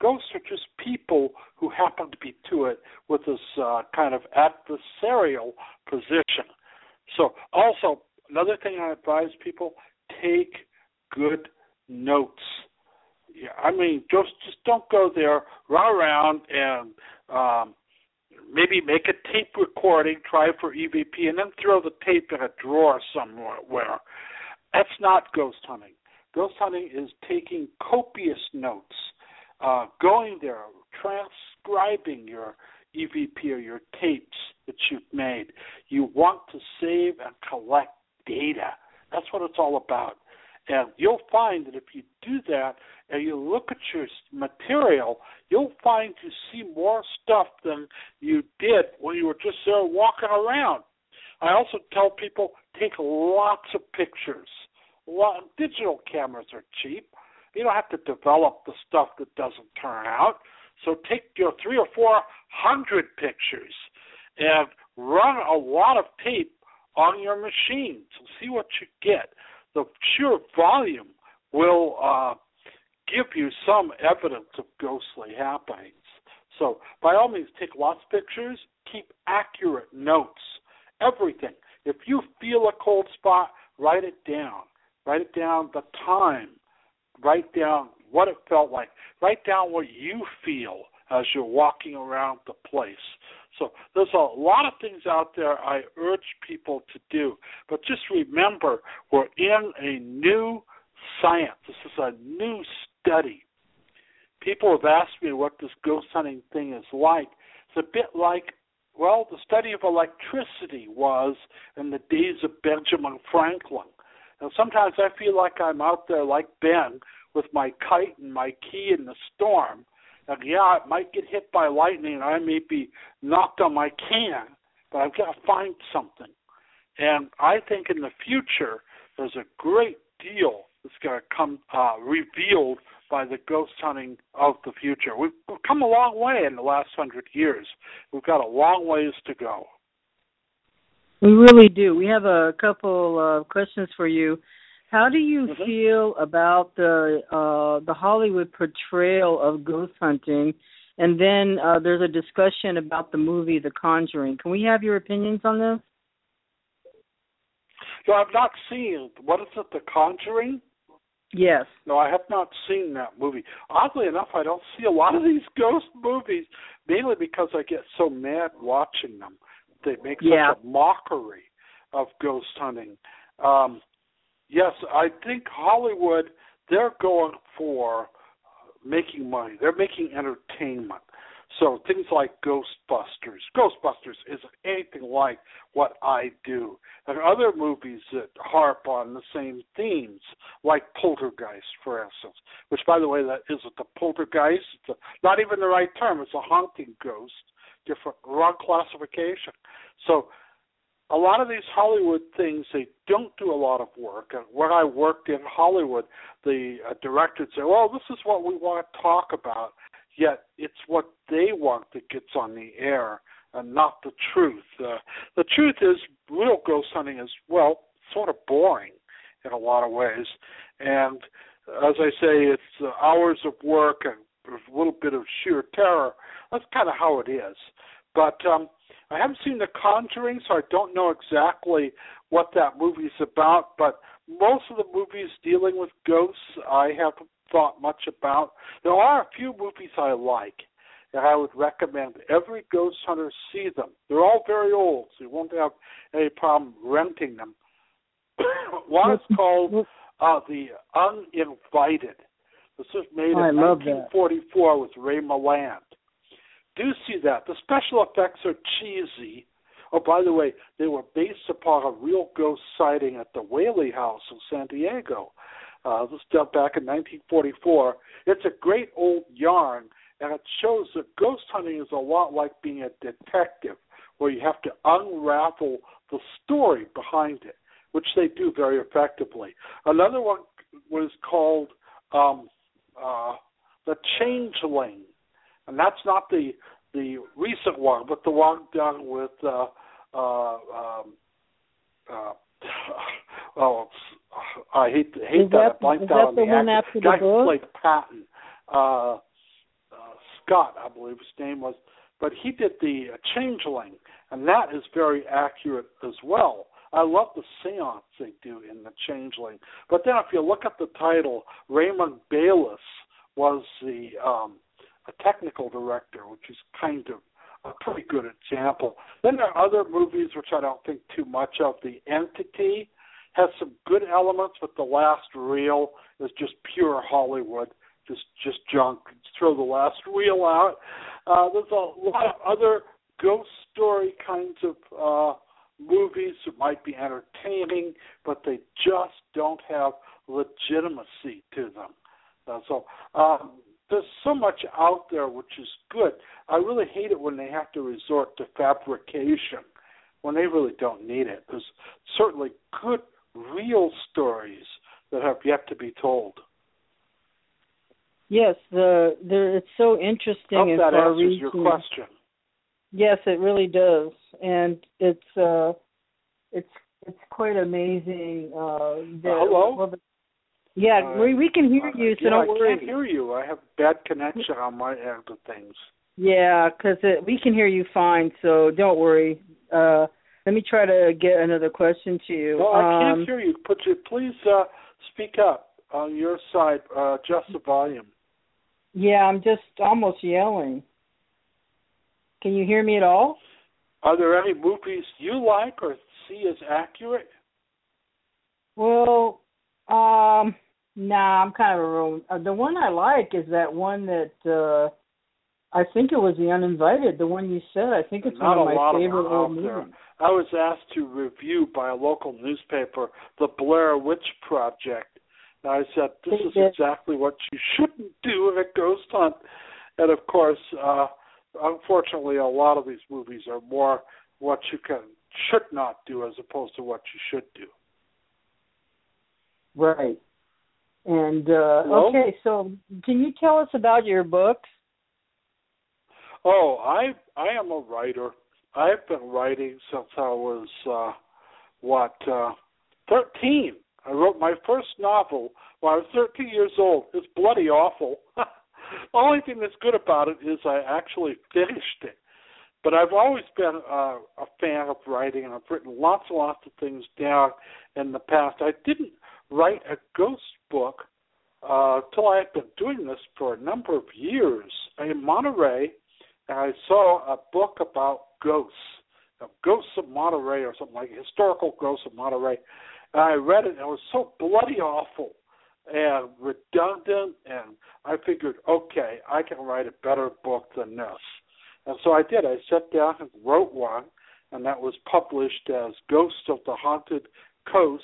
ghosts are just people who happen to be to it with this uh, kind of adversarial position. So, also, another thing I advise people take good notes. Yeah, I mean, just just don't go there, run around and um, maybe make a tape recording, try for EVP, and then throw the tape in a drawer somewhere. That's not ghost hunting. Ghost hunting is taking copious notes, uh, going there, transcribing your EVP or your tapes that you've made. You want to save and collect data. That's what it's all about. And you'll find that if you do that and you look at your material, you'll find you see more stuff than you did when you were just there walking around. I also tell people take lots of pictures. Lot, digital cameras are cheap. You don't have to develop the stuff that doesn't turn out. So take your three or four hundred pictures and run a lot of tape on your machine to see what you get. The sheer volume will uh, give you some evidence of ghostly happenings. So, by all means, take lots of pictures, keep accurate notes, everything. If you feel a cold spot, write it down. Write it down the time. Write down what it felt like. Write down what you feel as you're walking around the place. So there's a lot of things out there I urge people to do. But just remember, we're in a new science. This is a new study. People have asked me what this ghost hunting thing is like. It's a bit like, well, the study of electricity was in the days of Benjamin Franklin. And sometimes I feel like I'm out there like Ben with my kite and my key in the storm now, yeah, it might get hit by lightning and I may be knocked on my can, but I've got to find something. And I think in the future, there's a great deal that's going to come uh, revealed by the ghost hunting of the future. We've come a long way in the last hundred years. We've got a long ways to go. We really do. We have a couple of questions for you. How do you mm-hmm. feel about the uh, the Hollywood portrayal of ghost hunting? And then uh, there's a discussion about the movie The Conjuring. Can we have your opinions on this? No, I've not seen what is it, The Conjuring? Yes. No, I have not seen that movie. Oddly enough, I don't see a lot of these ghost movies, mainly because I get so mad watching them. They make yeah. such a mockery of ghost hunting. Um, yes, I think Hollywood they're going for making money. They're making entertainment. So things like Ghostbusters. Ghostbusters isn't anything like what I do. And other movies that harp on the same themes, like Poltergeist, for instance, which, by the way, that isn't a poltergeist. It's a, not even the right term. It's a haunting ghost. Different, wrong classification. So a lot of these Hollywood things, they don't do a lot of work. And when I worked in Hollywood, the uh, director say, "Well, this is what we want to talk about," yet it's what they want that gets on the air, and not the truth. Uh, the truth is, real ghost hunting is well, sort of boring in a lot of ways, and as I say, it's uh, hours of work and a little bit of sheer terror. That's kind of how it is. But um, I haven't seen The Conjuring, so I don't know exactly what that movie's about. But most of the movies dealing with ghosts, I haven't thought much about. There are a few movies I like, and I would recommend every ghost hunter see them. They're all very old, so you won't have any problem renting them. One is called uh, The Uninvited. This was made oh, in 1944 with Ray Milland do see that. The special effects are cheesy. Oh, by the way, they were based upon a real ghost sighting at the Whaley House in San Diego. Uh, this done back in 1944. It's a great old yarn, and it shows that ghost hunting is a lot like being a detective, where you have to unravel the story behind it, which they do very effectively. Another one was called um, uh, The Changeling and that's not the the recent one, but the one done with uh, uh, um, uh, oh, I hate to, hate is that, that. I blanked out that on the, the actor. Guy who played Patton, uh, uh, Scott, I believe his name was, but he did the uh, Changeling, and that is very accurate as well. I love the seance they do in the Changeling. But then, if you look at the title, Raymond Bayless was the um, a technical director, which is kind of a pretty good example. Then there are other movies which I don't think too much of. The Entity has some good elements, but the last reel is just pure Hollywood, just just junk. Throw the last reel out. Uh, there's a lot of other ghost story kinds of uh, movies that might be entertaining, but they just don't have legitimacy to them. Uh, so um, there's so much out there which is good. I really hate it when they have to resort to fabrication when they really don't need it. There's certainly good real stories that have yet to be told. Yes, the there it's so interesting Hope that answers your question. Yes, it really does, and it's uh, it's it's quite amazing. Uh, that, hello? Well, the, yeah, Uh, we we can hear you, so yeah, don't worry. I can't hear you. I have bad connection on my end of things. Yeah, because we can hear you fine, so don't worry. Uh, let me try to get another question to you. No, I can't um, hear you. Put you please uh, speak up on your side. Uh, adjust the volume. yeah, I'm just almost yelling. Can you hear me at all? Are there any movies you like or see as accurate? Well, um, nah, I'm kind of a real, uh, the one I like is that one that uh I think it was the uninvited, the one you said. I think it's Not one of a my lot of favorite them old out there. movies. I was asked to review by a local newspaper the Blair Witch Project. And I said, This is exactly what you shouldn't do in a ghost hunt. And of course, uh unfortunately a lot of these movies are more what you can should not do as opposed to what you should do. Right. And uh Hello? okay, so can you tell us about your books? Oh, I I am a writer. I've been writing since I was uh what uh thirteen. I wrote my first novel when I was thirteen years old. It's bloody awful. The only thing that's good about it is I actually finished it. But I've always been uh, a fan of writing, and I've written lots and lots of things down in the past. I didn't write a ghost book uh, till I had been doing this for a number of years. In Monterey, and I saw a book about ghosts, uh, ghosts of Monterey, or something like historical ghosts of Monterey. And I read it, and it was so bloody awful and redundant. And I figured, okay, I can write a better book than this. And so I did. I sat down and wrote one, and that was published as Ghosts of the Haunted Coast.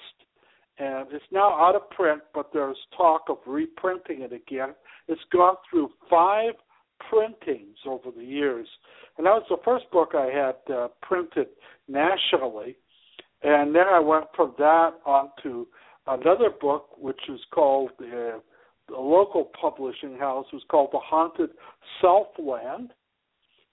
And it's now out of print, but there's talk of reprinting it again. It's gone through five printings over the years. And that was the first book I had uh, printed nationally. And then I went from that on to another book, which is called uh, the local publishing house was called The Haunted Southland,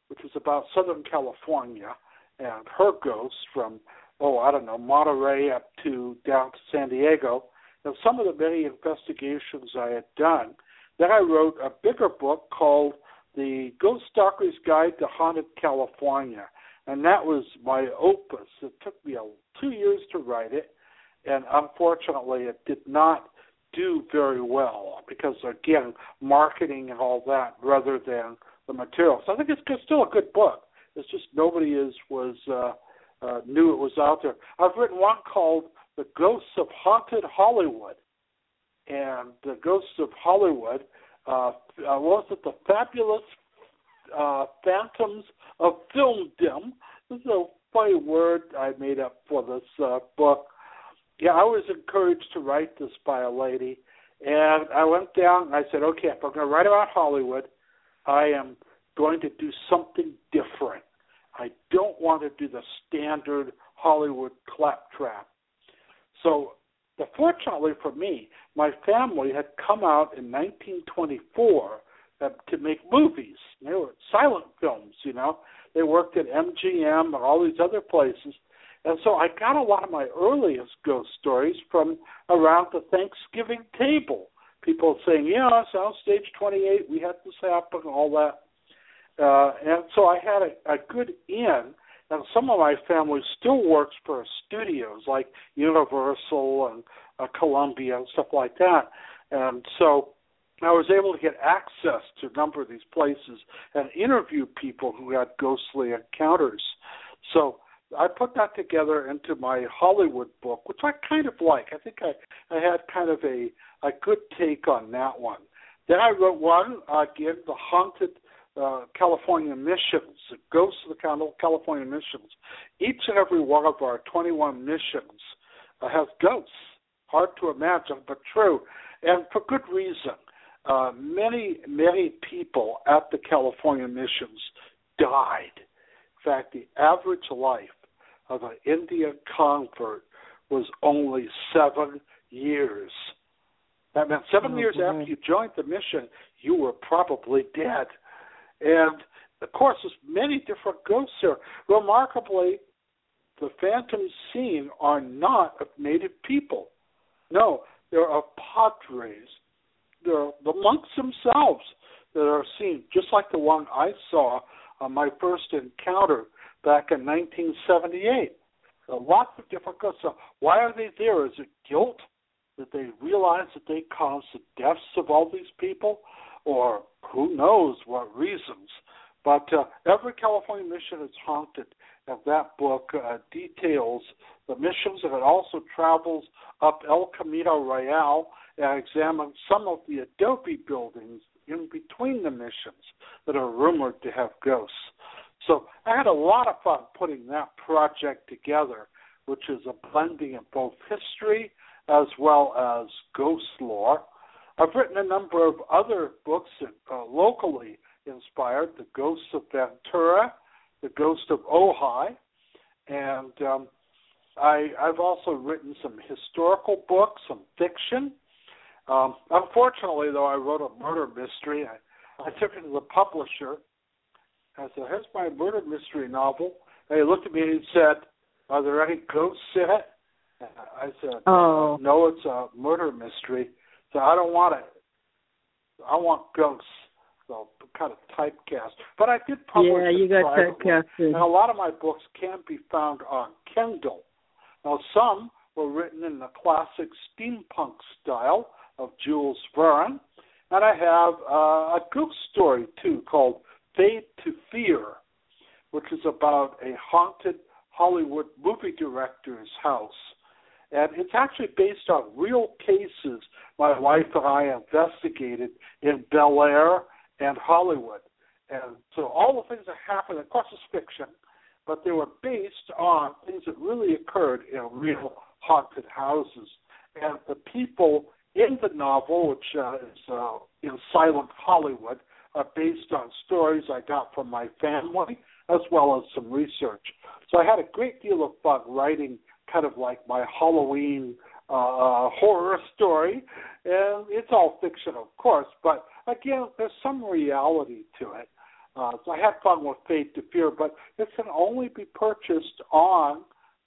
which is about Southern California and her ghosts from oh I don't know Monterey up to down to San Diego. And some of the many investigations I had done. Then I wrote a bigger book called The Ghost Stalker's Guide to Haunted California, and that was my opus. It took me two years to write it, and unfortunately, it did not do very well because again, marketing and all that rather than the material. So I think it's still a good book. It's just nobody is was uh, uh, knew it was out there. I've written one called "The Ghosts of Haunted Hollywood," and the Ghosts of Hollywood. Uh, was it? The Fabulous uh, Phantoms of Filmdom. This is a funny word I made up for this uh, book. Yeah, I was encouraged to write this by a lady, and I went down and I said, okay, if I'm going to write about Hollywood, I am going to do something different. I don't want to do the standard Hollywood claptrap. So, fortunately for me, my family had come out in 1924 uh, to make movies. They were silent films, you know. They worked at MGM and all these other places. And so I got a lot of my earliest ghost stories from around the Thanksgiving table. People saying, yeah, South Stage 28, we had this happen, all that. Uh, and so I had a, a good in, and some of my family still works for studios like Universal and uh, Columbia and stuff like that. And so I was able to get access to a number of these places and interview people who had ghostly encounters. So I put that together into my Hollywood book, which I kind of like. I think I, I had kind of a, a good take on that one. Then I wrote one again, the haunted uh, California missions, the ghosts of the California missions. Each and every one of our 21 missions uh, has ghosts. Hard to imagine, but true, and for good reason. Uh, many, many people at the California missions died. In fact, the average life of an Indian convert was only seven years. That meant seven oh, years boy. after you joined the mission, you were probably dead. And of course, there's many different ghosts here. Remarkably, the phantoms seen are not of native people. No, they're of padres. They're the monks themselves that are seen, just like the one I saw on my first encounter back in 1978. A lots of different ghosts. So why are they there? Is it guilt that they realize that they caused the deaths of all these people, or who knows what reasons? But uh, every California mission is haunted, and that book uh, details the missions, and it also travels up El Camino Real and examines some of the adobe buildings in between the missions that are rumored to have ghosts. So I had a lot of fun putting that project together, which is a blending of both history as well as ghost lore. I've written a number of other books uh, locally inspired The Ghosts of Ventura, The Ghost of Ojai, and um, I, I've also written some historical books, some fiction. Um, unfortunately, though, I wrote a murder mystery. I, I took it to the publisher, I said, "Here's my murder mystery novel." And he looked at me and said, "Are there any ghosts in it?" I said, "Oh, no, it's a murder mystery." So I don't want it. I want ghosts. So kind of typecast. But I did publish. Yeah, you got typecast. And a lot of my books can be found on Kindle. Now, some were written in the classic steampunk style of Jules Verne, and I have uh, a ghost story too called Fade to Fear, which is about a haunted Hollywood movie director's house. And it's actually based on real cases my wife and I investigated in Bel Air and Hollywood. And so all the things that happened, of course, it's fiction, but they were based on things that really occurred in real haunted houses. And the people in the novel, which uh, is uh, in silent Hollywood, are based on stories I got from my family as well as some research. So I had a great deal of fun writing kind of like my Halloween uh, horror story, and it's all fiction, of course, but again, there's some reality to it. Uh, so I had fun with Fade to Fear, but it can only be purchased on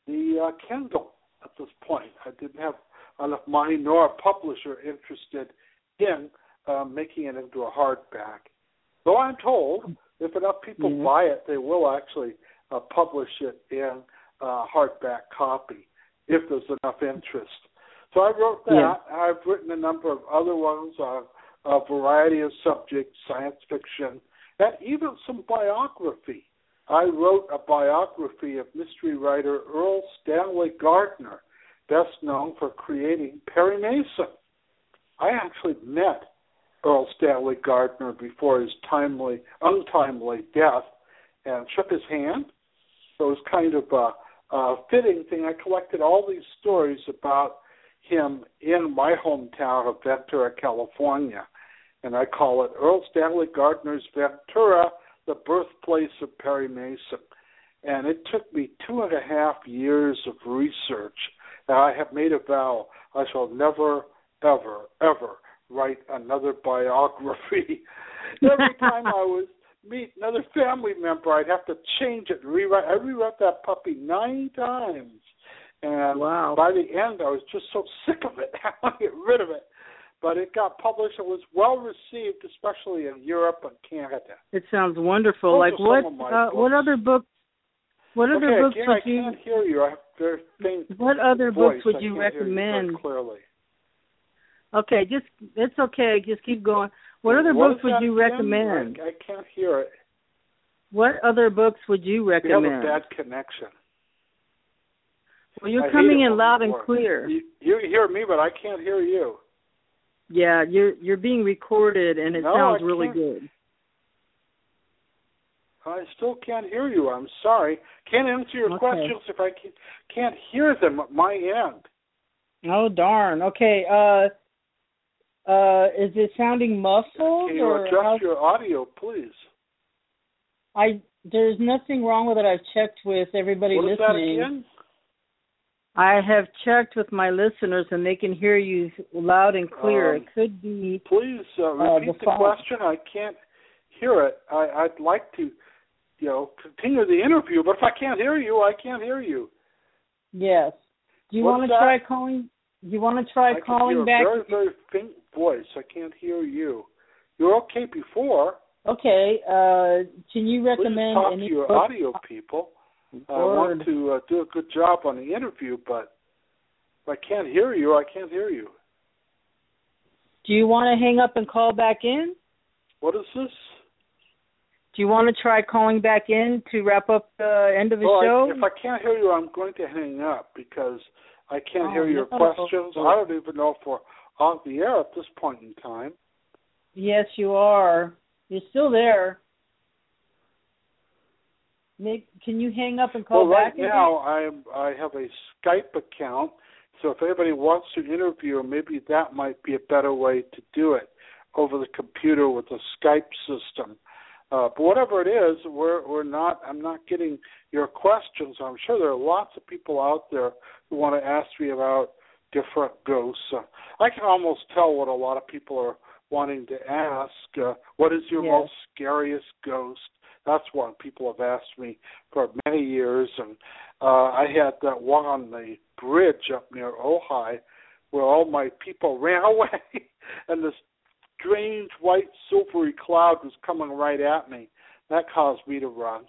the uh, Kindle at this point. I didn't have enough money nor a publisher interested in uh, making it into a hardback. Though I'm told if enough people mm-hmm. buy it, they will actually uh, publish it in uh, hardback copy if there's enough interest. So I wrote that. Yeah. I've written a number of other ones on a variety of subjects, science fiction, and even some biography. I wrote a biography of mystery writer Erle Stanley Gardner, best known for creating Perry Mason. I actually met Erle Stanley Gardner before his timely, untimely death, and shook his hand. So it was kind of a, a fitting thing. I collected all these stories about him in my hometown of Ventura, California, and I call it Erle Stanley Gardner's Ventura, the birthplace of Perry Mason. And it took me two and a half years of research. And I have made a vow I shall never, ever, ever write another biography. Every time I was meet another family member, I'd have to change it rewrite. I rewrote that puppy nine times, and wow. by the end, I was just so sick of it. I want to get rid of it. But it got published. It was well received, especially in Europe and Canada. It sounds wonderful. Those like what? Uh, what other books? What other okay, books again, would I you? can't hear you. I have very faint What other voice. books would I you recommend? You clearly. Okay, just it's okay. Just keep going. What other What books would you recommend? I, I can't hear it. What other books would you We have recommend? a bad connection. well, you're I coming in loud and clear. You, you hear me, but I can't hear you. Yeah, you're you're being recorded, and it No, sounds I really can't. good. I still can't hear you. I'm sorry. Can't answer your Okay. questions if I can, can't hear them at my end. Oh darn. Okay. Uh, uh, is it sounding muffled Can you or adjust how- your audio, please? I? There's nothing wrong with it. I've checked with everybody What is that listening. again? I have checked with my listeners, and they can hear you loud and clear. Um, it could be. Please uh, Uh, repeat the the question. I can't hear it. I, I'd like to, you know, continue the interview, but if I can't hear you, I can't hear you. Yes. Do you What's want to that? try calling? Do you want to try I can calling hear back? a very, very faint voice. I can't hear you. You're okay before. Okay. Uh, can you recommend talk any to your book- audio people. I want to uh, do a good job on the interview, but if I can't hear you, I can't hear you. Do you want to hang up and call back in? What is this? Do you want to try calling back in to wrap up the end of the well, show? I, if I can't hear you, I'm going to hang up because I can't Oh, hear your no. questions. I don't even know if we're on the air at this point in time. Yes, you are. You're still there. Nick, can you hang up and call well, right back? again? now I'm I have a Skype account, so if anybody wants to interview, maybe that might be a better way to do it over the computer with a Skype system. Uh, but whatever it is, we're we're not. I'm not getting your questions. I'm sure there are lots of people out there who want to ask me about different ghosts. Uh, I can almost tell what a lot of people are wanting to ask. Uh, what is your Yes. most scariest ghost? That's one people have asked me for many years, and uh, I had that one on the bridge up near Ojai, where all my people ran away, and this strange white silvery cloud was coming right at me. That caused me to run.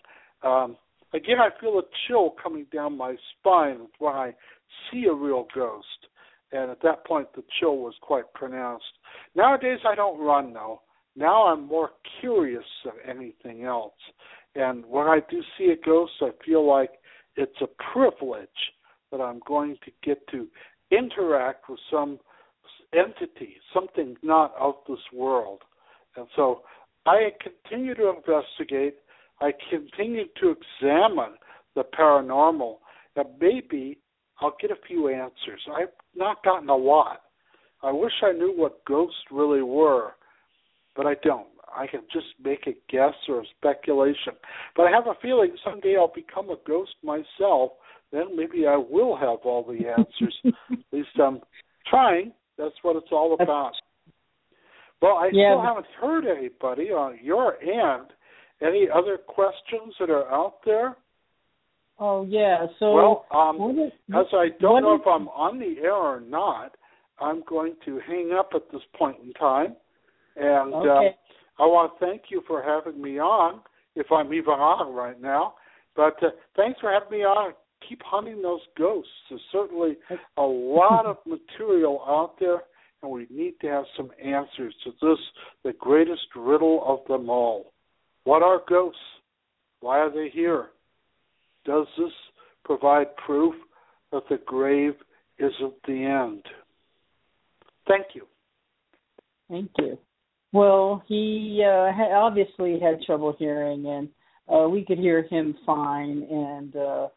Um, again, I feel a chill coming down my spine when I see a real ghost, and at that point, the chill was quite pronounced. Nowadays, I don't run though. Now I'm more curious than anything else. And when I do see a ghost, I feel like it's a privilege that I'm going to get to interact with some entity, something not of this world. And so I continue to investigate. I continue to examine the paranormal, and maybe I'll get a few answers. I've not gotten a lot. I wish I knew what ghosts really were, but I don't. I can just make a guess or a speculation. But I have a feeling someday I'll become a ghost myself. Then maybe I will have all the answers. At least I'm trying. That's what it's all about. Well, I Yeah, still haven't heard anybody on your end. Any other questions that are out there? Oh yeah. So well, um, is, as I don't know is- if I'm on the air or not, I'm going to hang up at this point in time. And Okay. um, I want to thank you for having me on, if I'm even on right now. But uh, thanks for having me on. Keep hunting those ghosts. There's certainly a lot of material out there, and we need to have some answers to this, the greatest riddle of them all. What are ghosts? Why are they here? Does this provide proof that the grave isn't the end? Thank you. Thank you. Well, he uh, obviously had trouble hearing, and uh, we could hear him fine. And uh,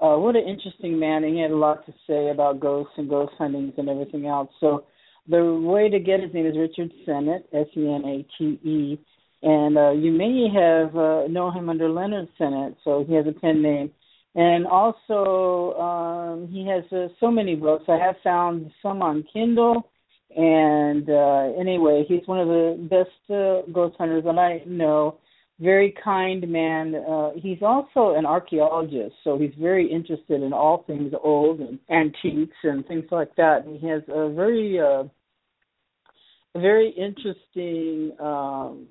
uh, what an interesting man! And he had a lot to say about ghosts and ghost huntings and everything else. So the way to get his name is Richard Senate, S E N A T E, and uh, you may have uh, known him under Leonard Senate. So he has a pen name. And also, um, he has uh, so many books. I have found some on Kindle. And uh, anyway, he's one of the best uh, ghost hunters that I know. Very kind man. Uh, he's also an archaeologist, so he's very interested in all things old and antiques and things like that. And he has a very, uh, very interesting um,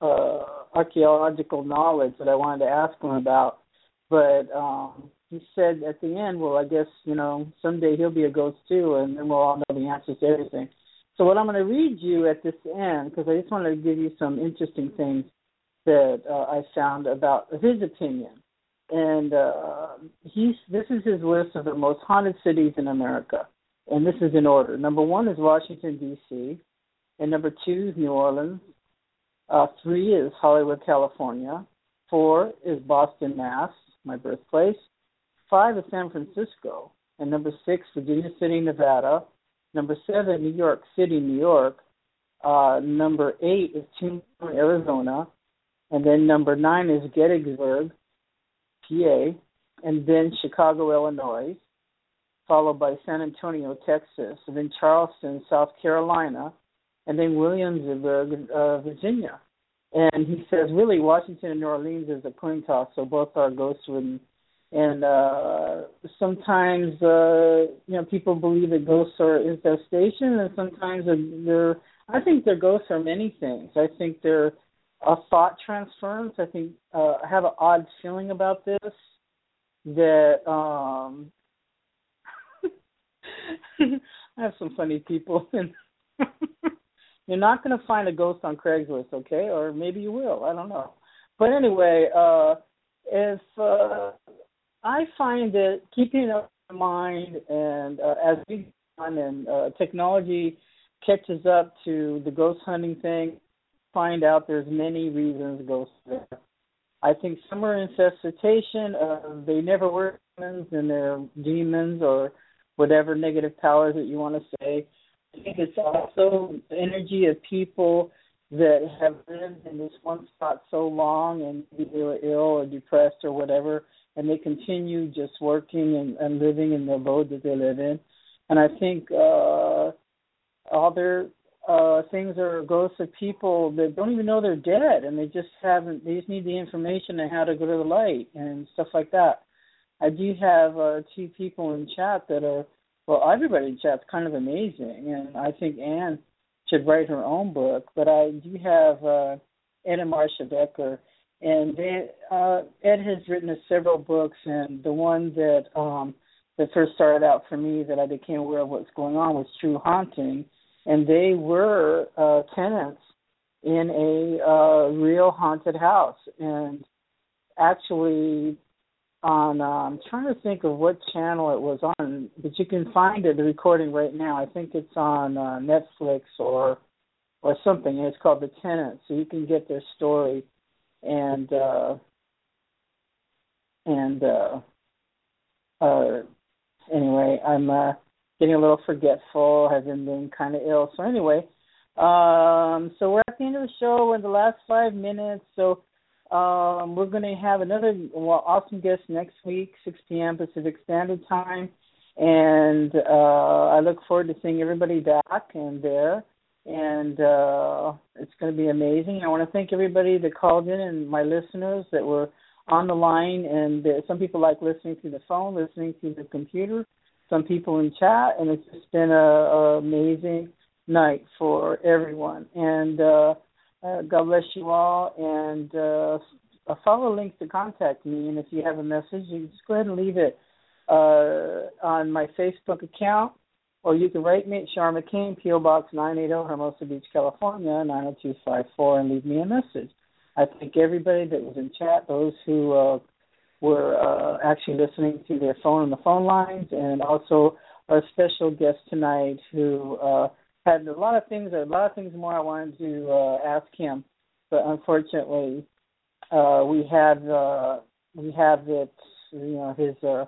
uh, archaeological knowledge that I wanted to ask him about. But um, he said at the end, well, I guess you know someday he'll be a ghost too, and then we'll all know the answers to everything. So what I'm going to read you at this end, because I just wanted to give you some interesting things that uh, I found about his opinion. And uh, he's this is his list of the most haunted cities in America, and this is in order. Number one is Washington D.C., and number two is New Orleans. Uh, three is Hollywood, California. Four is Boston, Mass, my birthplace. Five is San Francisco, and number six, Virginia City, Nevada. Number seven, New York City, New York. Uh, number eight is Tucson, Arizona. And then number nine is Gettysburg, PA. And then Chicago, Illinois. Followed by San Antonio, Texas. And then Charleston, South Carolina. And then Williamsburg, uh, Virginia. And he says, really, Washington and New Orleans is a coin toss, so both are ghost ridden and uh sometimes uh you know people believe that ghosts are infestation and sometimes they're i think their ghosts are many things i think they're a thought transference i think uh i have an odd feeling about this that um i have some funny people and you're not going to find a ghost on craigslist okay? Or maybe you will i don't know. But anyway uh if uh I find that keeping up open mind and uh, as we on and uh, technology catches up to the ghost hunting thing, find out there's many reasons ghosts there. I think some are infestation. Uh, they never were demons and they're demons or whatever negative powers that you want to say. I think it's also the energy of people that have lived in this one spot so long and maybe they were ill or depressed or whatever and they continue just working and, and living in the abode that they live in. And I think uh, all their uh, things are ghosts of people that don't even know they're dead, and they just haven't. They just need the information on how to go to the light and stuff like that. I do have uh, two people in chat that are well, everybody in chat's kind of amazing, and I think Anne should write her own book. But I do have uh, Anna Marsha Becker and they, uh, Ed has written several books, and the one that um, that first started out for me that I became aware of what's going on was True Haunting, and they were uh, tenants in a uh, real haunted house, and actually on uh, I'm trying to think of what channel it was on, but you can find it the recording right now. I think it's on uh, Netflix or or something. And it's called The Tenant, so you can get their story and uh, and uh, uh, anyway, I'm uh, getting a little forgetful. I've been kind of ill. So anyway, um, so we're at the end of the show. We're in the last five minutes. So um, we're going to have another well, awesome guest next week, 6 p.m. Pacific Standard Time. And uh, I look forward to seeing everybody back and there and uh, it's going to be amazing. I want to thank everybody that called in and my listeners that were on the line. And there, some people like listening through the phone, listening through the computer. Some people in chat, and it's just been a, a amazing night for everyone. And uh, uh, God bless you all. And uh, follow links to contact me. And if you have a message, you just go ahead and leave it uh, on my Facebook account or you can write me at Sharma King, P.O. Box 980, Hermosa Beach, California, 90254, and leave me a message. I thank everybody that was in chat, those who uh, were uh, actually listening to their phone on the phone lines, and also our special guest tonight who uh, had a lot of things, a lot of things more I wanted to uh, ask him, but unfortunately, uh, we had uh, we have it, you know, his uh,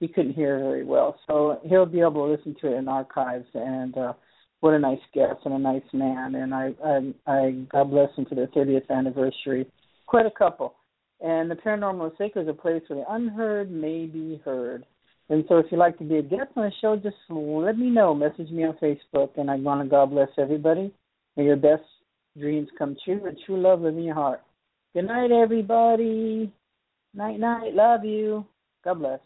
he couldn't hear very well. So he'll be able to listen to it in archives. And uh, what a nice guest and a nice man. And I, I, I God bless him for their 30th anniversary. Quite a couple. And the Paranormal Sacred is a place where the unheard may be heard. And so if you'd like to be a guest on the show, just let me know. Message me on Facebook. And I want to God bless everybody. May your best dreams come true and true love live in your heart. Good night, everybody. Night, night. Love you. God bless.